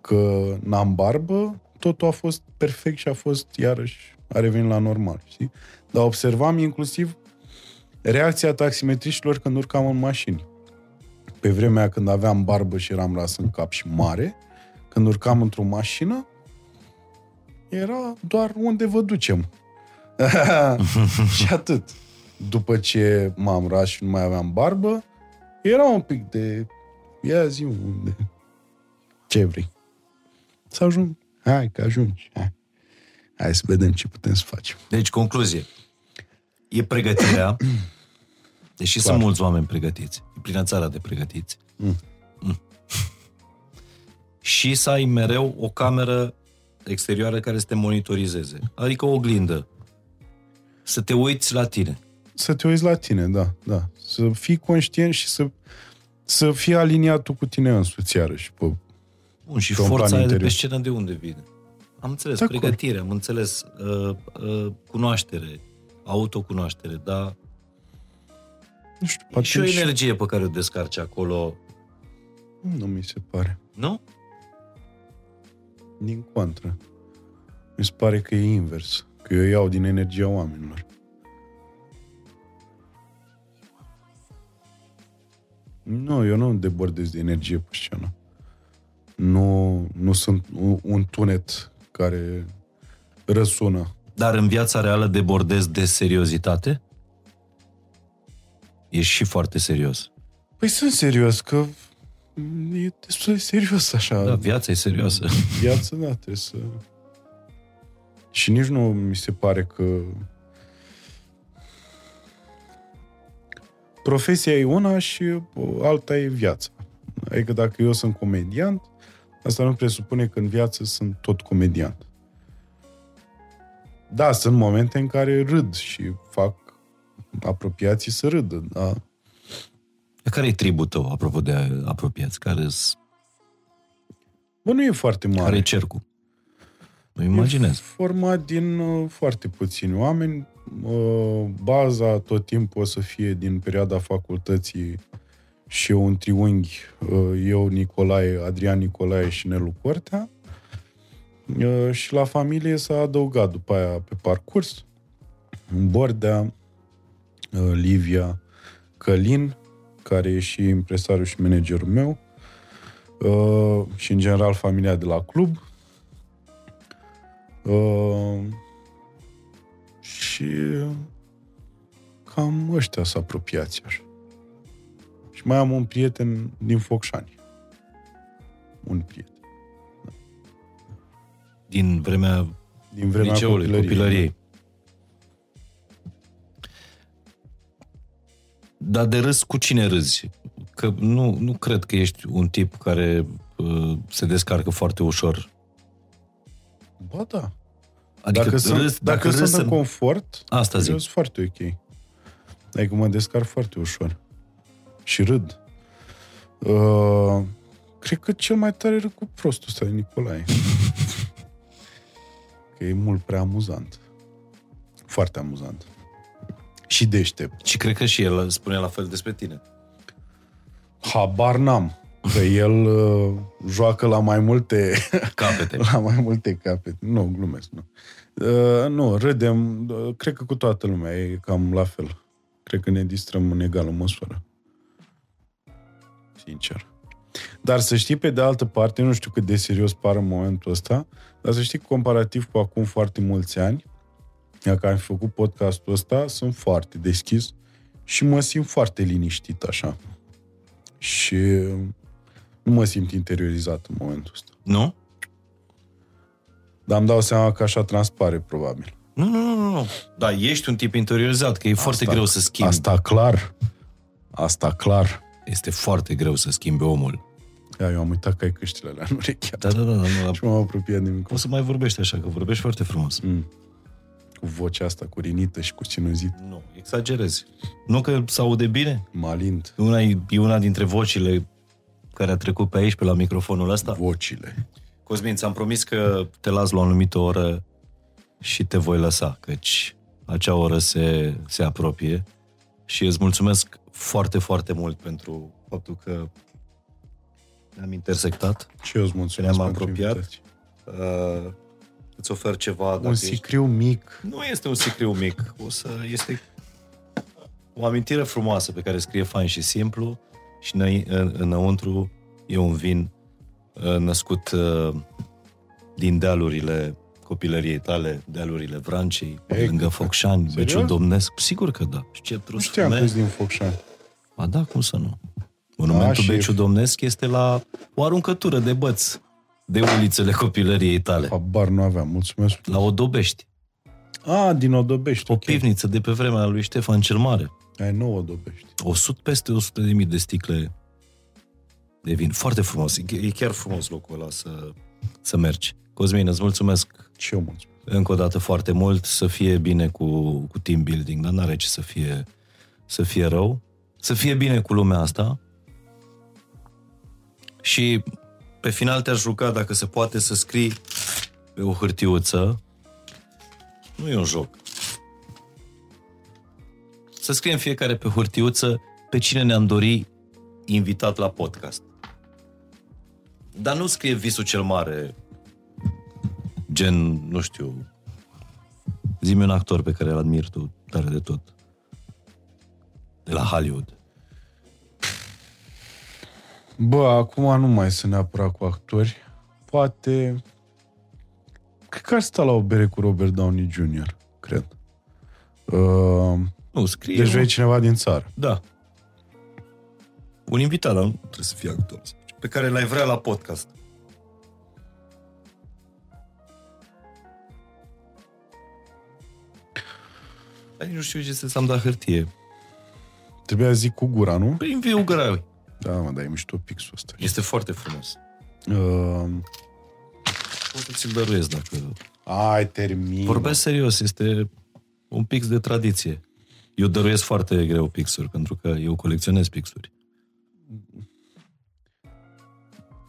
că n-am barbă, totul a fost perfect și a fost iarăși, a revenit la normal, știi? Dar observam inclusiv reacția taximetriștilor când urcam în mașini. Pe vremea când aveam barbă și eram las în cap și mare, când urcam într-o mașină, era doar unde vă ducem. și atât. După ce m-am ras și nu mai aveam barbă, era un pic de... Ia zi unde... Ce vrei? Să ajung. Hai că ajungi. Hai. Hai să vedem ce putem să facem. Deci, concluzie. E pregătirea, deși Clar. sunt mulți oameni pregătiți. E plină țara de pregătiți. Mm. Mm. Și să ai mereu o cameră exterioară care să te monitorizeze. Adică o oglindă. Să te uiți la tine. Să te uiți la tine, da, da. Să fii conștient și să, să fii aliniat tu cu tine însuți iarăși. Pe, Bun, și Pe un forța plan aia de pe interior. scenă de unde vine? Am înțeles, De acord. pregătire, am înțeles uh, uh, cunoaștere, autocunoaștere, dar nu știu, e poate și o energie pe care o descarci acolo, Nu mi se pare. nu? Din contră. Mi se pare că e invers. Că eu iau din energia oamenilor. Nu, eu nu debordez de energie pe scenă. Nu, nu sunt un, un tunet care răsună. Dar în viața reală debordezi de seriozitate? Ești și foarte serios. Păi sunt serios, că e destul de serios așa. Da, viața e serioasă. viață, da, trebuie să... Și nici nu mi se pare că... Profesia e una și uh, alta e viața. Adică dacă eu sunt comediant, asta nu presupune că în viață sunt tot comediant. Da, sunt momente în care râd și fac apropiații să râdă, da. Care e tribul tău, apropo de apropiați? Care, Bă, nu e foarte mare. care e cercul? Nu imaginez. E format din uh, foarte puțini oameni. Uh, baza tot timpul o să fie din perioada facultății și eu un triunghi, uh, eu, Nicolae, Adrian Nicolae și Nelu Cortea. Uh, și la familie s-a adăugat după aia pe parcurs Bordea, uh, Livia, Călin, care e și impresariul și managerul meu, uh, și în general familia de la club, Uh, și cam ăștia sunt apropiați așa. Și mai am un prieten din Focșani. Un prieten. Din vremea Din vremea liceului, copilăriei. copilăriei. Dar de râs cu cine râzi? Că nu, nu cred că ești un tip care uh, se descarcă foarte ușor. Ba da. Adică dacă sunt, râs, dacă râs sunt în în- confort, Asta zic. eu sunt foarte ok. Adică mă descarc foarte ușor. Și râd. Uh, cred că cel mai tare râd cu prostul ăsta de Nicolae. că e mult prea amuzant. Foarte amuzant. Și deștept. Și cred că și el spune la fel despre tine. Habar n-am. Că el uh, joacă la mai multe Capete. la mai multe capete. Nu, glumesc, nu. Uh, nu, râdem, uh, cred că cu toată lumea e cam la fel. Cred că ne distrăm în egală măsură. Sincer. Dar să știi, pe de altă parte, nu știu cât de serios par în momentul ăsta, dar să știi, că comparativ cu acum foarte mulți ani, dacă am făcut podcastul ăsta, sunt foarte deschis și mă simt foarte liniștit așa. Și nu mă simt interiorizat în momentul ăsta. Nu? Dar îmi dau seama că așa transpare, probabil. Nu, nu, nu, nu, nu. Da, ești un tip interiorizat, că e foarte greu să schimbi. Asta clar. Asta clar. Este foarte greu să schimbi omul. Ia, eu am uitat că ai căștile alea în ureche. Da, da, da, da, da. Și m-am apropiat de microfon. Poți să mai vorbești așa, că vorbești foarte frumos. Mm. Cu vocea asta, cu rinită și cu sinuzit. Nu, exagerezi. Nu că se aude bine? Malint. Una e, e una dintre vocile care a trecut pe aici, pe la microfonul ăsta. Vocile. Cosmin, ți-am promis că te las la o anumită oră și te voi lăsa, căci acea oră se, se apropie și îți mulțumesc foarte, foarte mult pentru faptul că ne-am intersectat, Și eu îți mulțumesc ne-am pentru apropiat. invitație. Uh, îți ofer ceva. Dacă Un ești- sicriu mic. Nu este un sicriu mic. O să este o amintire frumoasă pe care scrie fain și simplu și înă- în, înăuntru e un vin uh, născut uh, din dealurile copilăriei tale, dealurile Vrancei, Ei, lângă că- Focșani, serios? Beciul Domnesc. Sigur că da. Sceptrul Nu știam că Sfâme. din Focșani. Ba da, cum să nu? Monumentul și- Beciul Domnesc este la o aruncătură de băți de ulițele copilăriei tale, Habar nu aveam. Mulțumesc. la Odobești. A, din Odobești. O ok. pivniță de pe vremea lui Ștefan cel Mare. Ai nouă Odobești. 100, peste 100 de mii de sticle de vin. Foarte frumos. E e chiar frumos locul ăla să, să mergi. Cosmin, îți mulțumesc Și eu mulțumesc. încă o dată foarte mult. Să fie bine cu, cu team building, dar n-are ce să fie, să fie rău. Să fie bine cu lumea asta. Și pe final te-aș ruga, dacă se poate, să scrii pe o hârtiuță. Nu e un joc. Să scriem fiecare pe hârtiuță pe cine ne-am dori invitat la podcast. Dar nu scrie visul cel mare, gen, nu știu, zi un actor pe care îl admir tu tare de tot. De la Hollywood. Bă, acum nu mai sunt neapărat cu actori. Poate... Cred că ar sta la o bere cu Robert Downey Jr., cred. Uh, Nu, scrie... deci un- vrei cineva din țară. Da. Un invitat, dar nu trebuie să fie actor. Pe care l-ai vrea la podcast. Dar nici nu știu ce să am dat hârtie. Trebuia zic cu gura, nu? Păi înviu greu. Da, mă, dar e mișto pixul ăsta. Este foarte frumos. Uh, Pot să ți-l dăruiesc dacă... ai, termin. Vorbesc serios, este un pix de tradiție. Eu dăruiesc foarte greu pixuri, pentru că eu colecționez pixuri.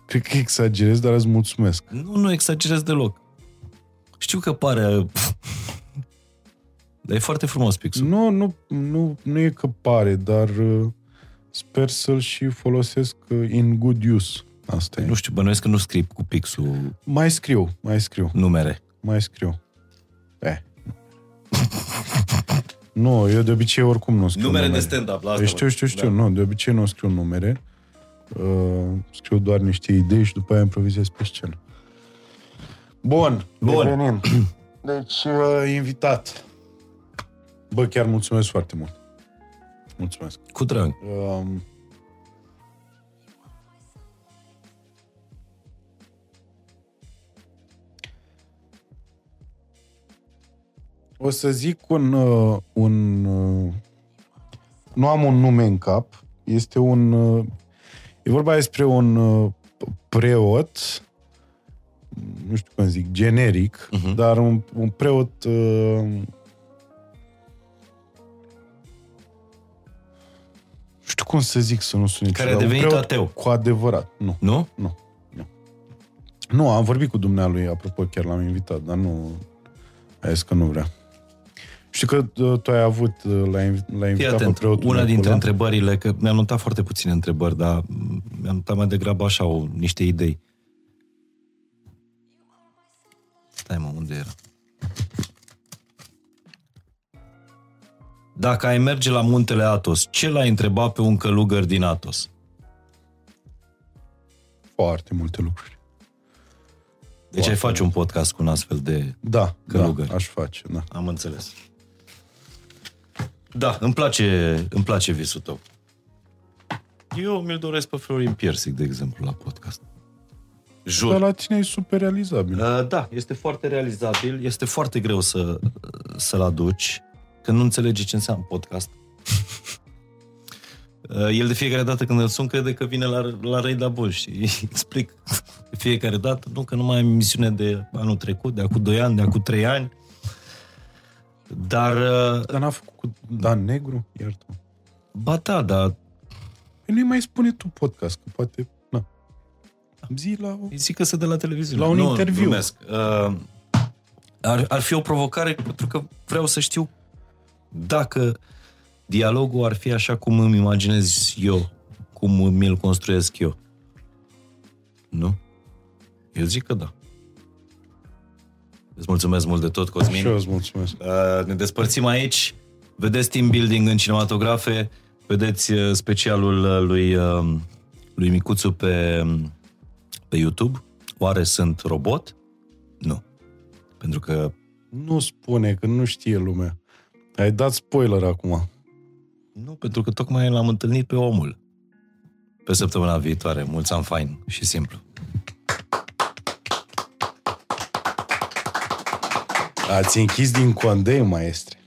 Cred că exagerez, dar îți mulțumesc. Nu, nu exagerez deloc. Știu că pare... Dar e foarte frumos pixul. Nu, nu, nu, nu e că pare, dar uh, sper să-l și folosesc uh, in good use. Asta e. Nu știu, bănuiesc că nu scrii cu pixul Mai scriu, mai scriu, numere. mai scriu. Eh. nu, eu de obicei oricum nu scriu Numere de numere. stand-up, la asta. Știu, știu, știu. Da. Nu, de obicei nu scriu numere. Uh, scriu doar niște idei și după aia improvizez pe scenă. Bun, Bun. revenind. Deci, uh, invitat. Bă, chiar mulțumesc foarte mult. Mulțumesc. Cu drag. Um, o să zic un, uh, un uh, nu am un nume în cap, este un uh, e vorba despre un uh, preot nu știu cum zic, generic, uh-huh. dar un, un preot știu cum să zic să nu sune Care a ciudat. Un devenit preot ateu. Cu adevărat, nu. Nu? Nu, nu. Nu, am vorbit cu dumnealui, apropo, chiar l-am invitat, dar nu... A zis că nu vrea. Știu că uh, tu ai avut, uh, l-ai, invi- l-ai Fii invitat pe atent, preotul una dintre Nicola. întrebările, că mi-am notat foarte puține întrebări, dar mi-am notat mai degrabă așa, o, niște idei. Stai mă, unde era? Dacă ai merge la muntele Atos, ce l-ai întrebat pe un călugăr din Atos? Foarte multe lucruri. Deci ai face un podcast cu un astfel de... Da, Călugări. da, aș face, da. Am înțeles. Da, îmi place, îmi place visul tău. Eu mi-l doresc pe Florin Piersic, de exemplu, la podcast. Jur. Dar la tine e super realizabil. Uh, Da, este foarte realizabil, este foarte greu să, să-l aduci, că nu înțelege ce înseamnă podcast. Uh, El de fiecare dată când îl sun crede că vine la, la Reida Bull și îi explic de fiecare dată, nu, că nu mai am emisiune de anul trecut, de acum 2 ani, de acum 3 ani. Dar, uh, Dar n-a făcut cu Dan Negru? Iartă ba da, dar Păi nu-i mai spune tu podcast, că poate... Na. Zi la... o- îi zic că se de la televiziune. La un nu, interviu. Glumesc. Uh, ar, ar fi o provocare pentru că vreau să știu dacă dialogul ar fi așa cum îmi imaginez eu, cum mi-l construiesc eu. Nu? Eu zic că da. Îți mulțumesc mult de tot, Cosmin. Și eu îți mulțumesc. Uh, ne despărțim aici. Vedeți team building în cinematografe, vedeți uh, specialul uh, lui, uh, lui Micuțu pe, pe YouTube. Oare sunt robot? Nu. Pentru că Nu spune, că nu știe lumea. Ai dat spoiler acum. nu, pentru că tocmai l-am întâlnit pe omul. Pe săptămâna viitoare. Mulți ani fain și simplu. Ați închis din condei, maestre.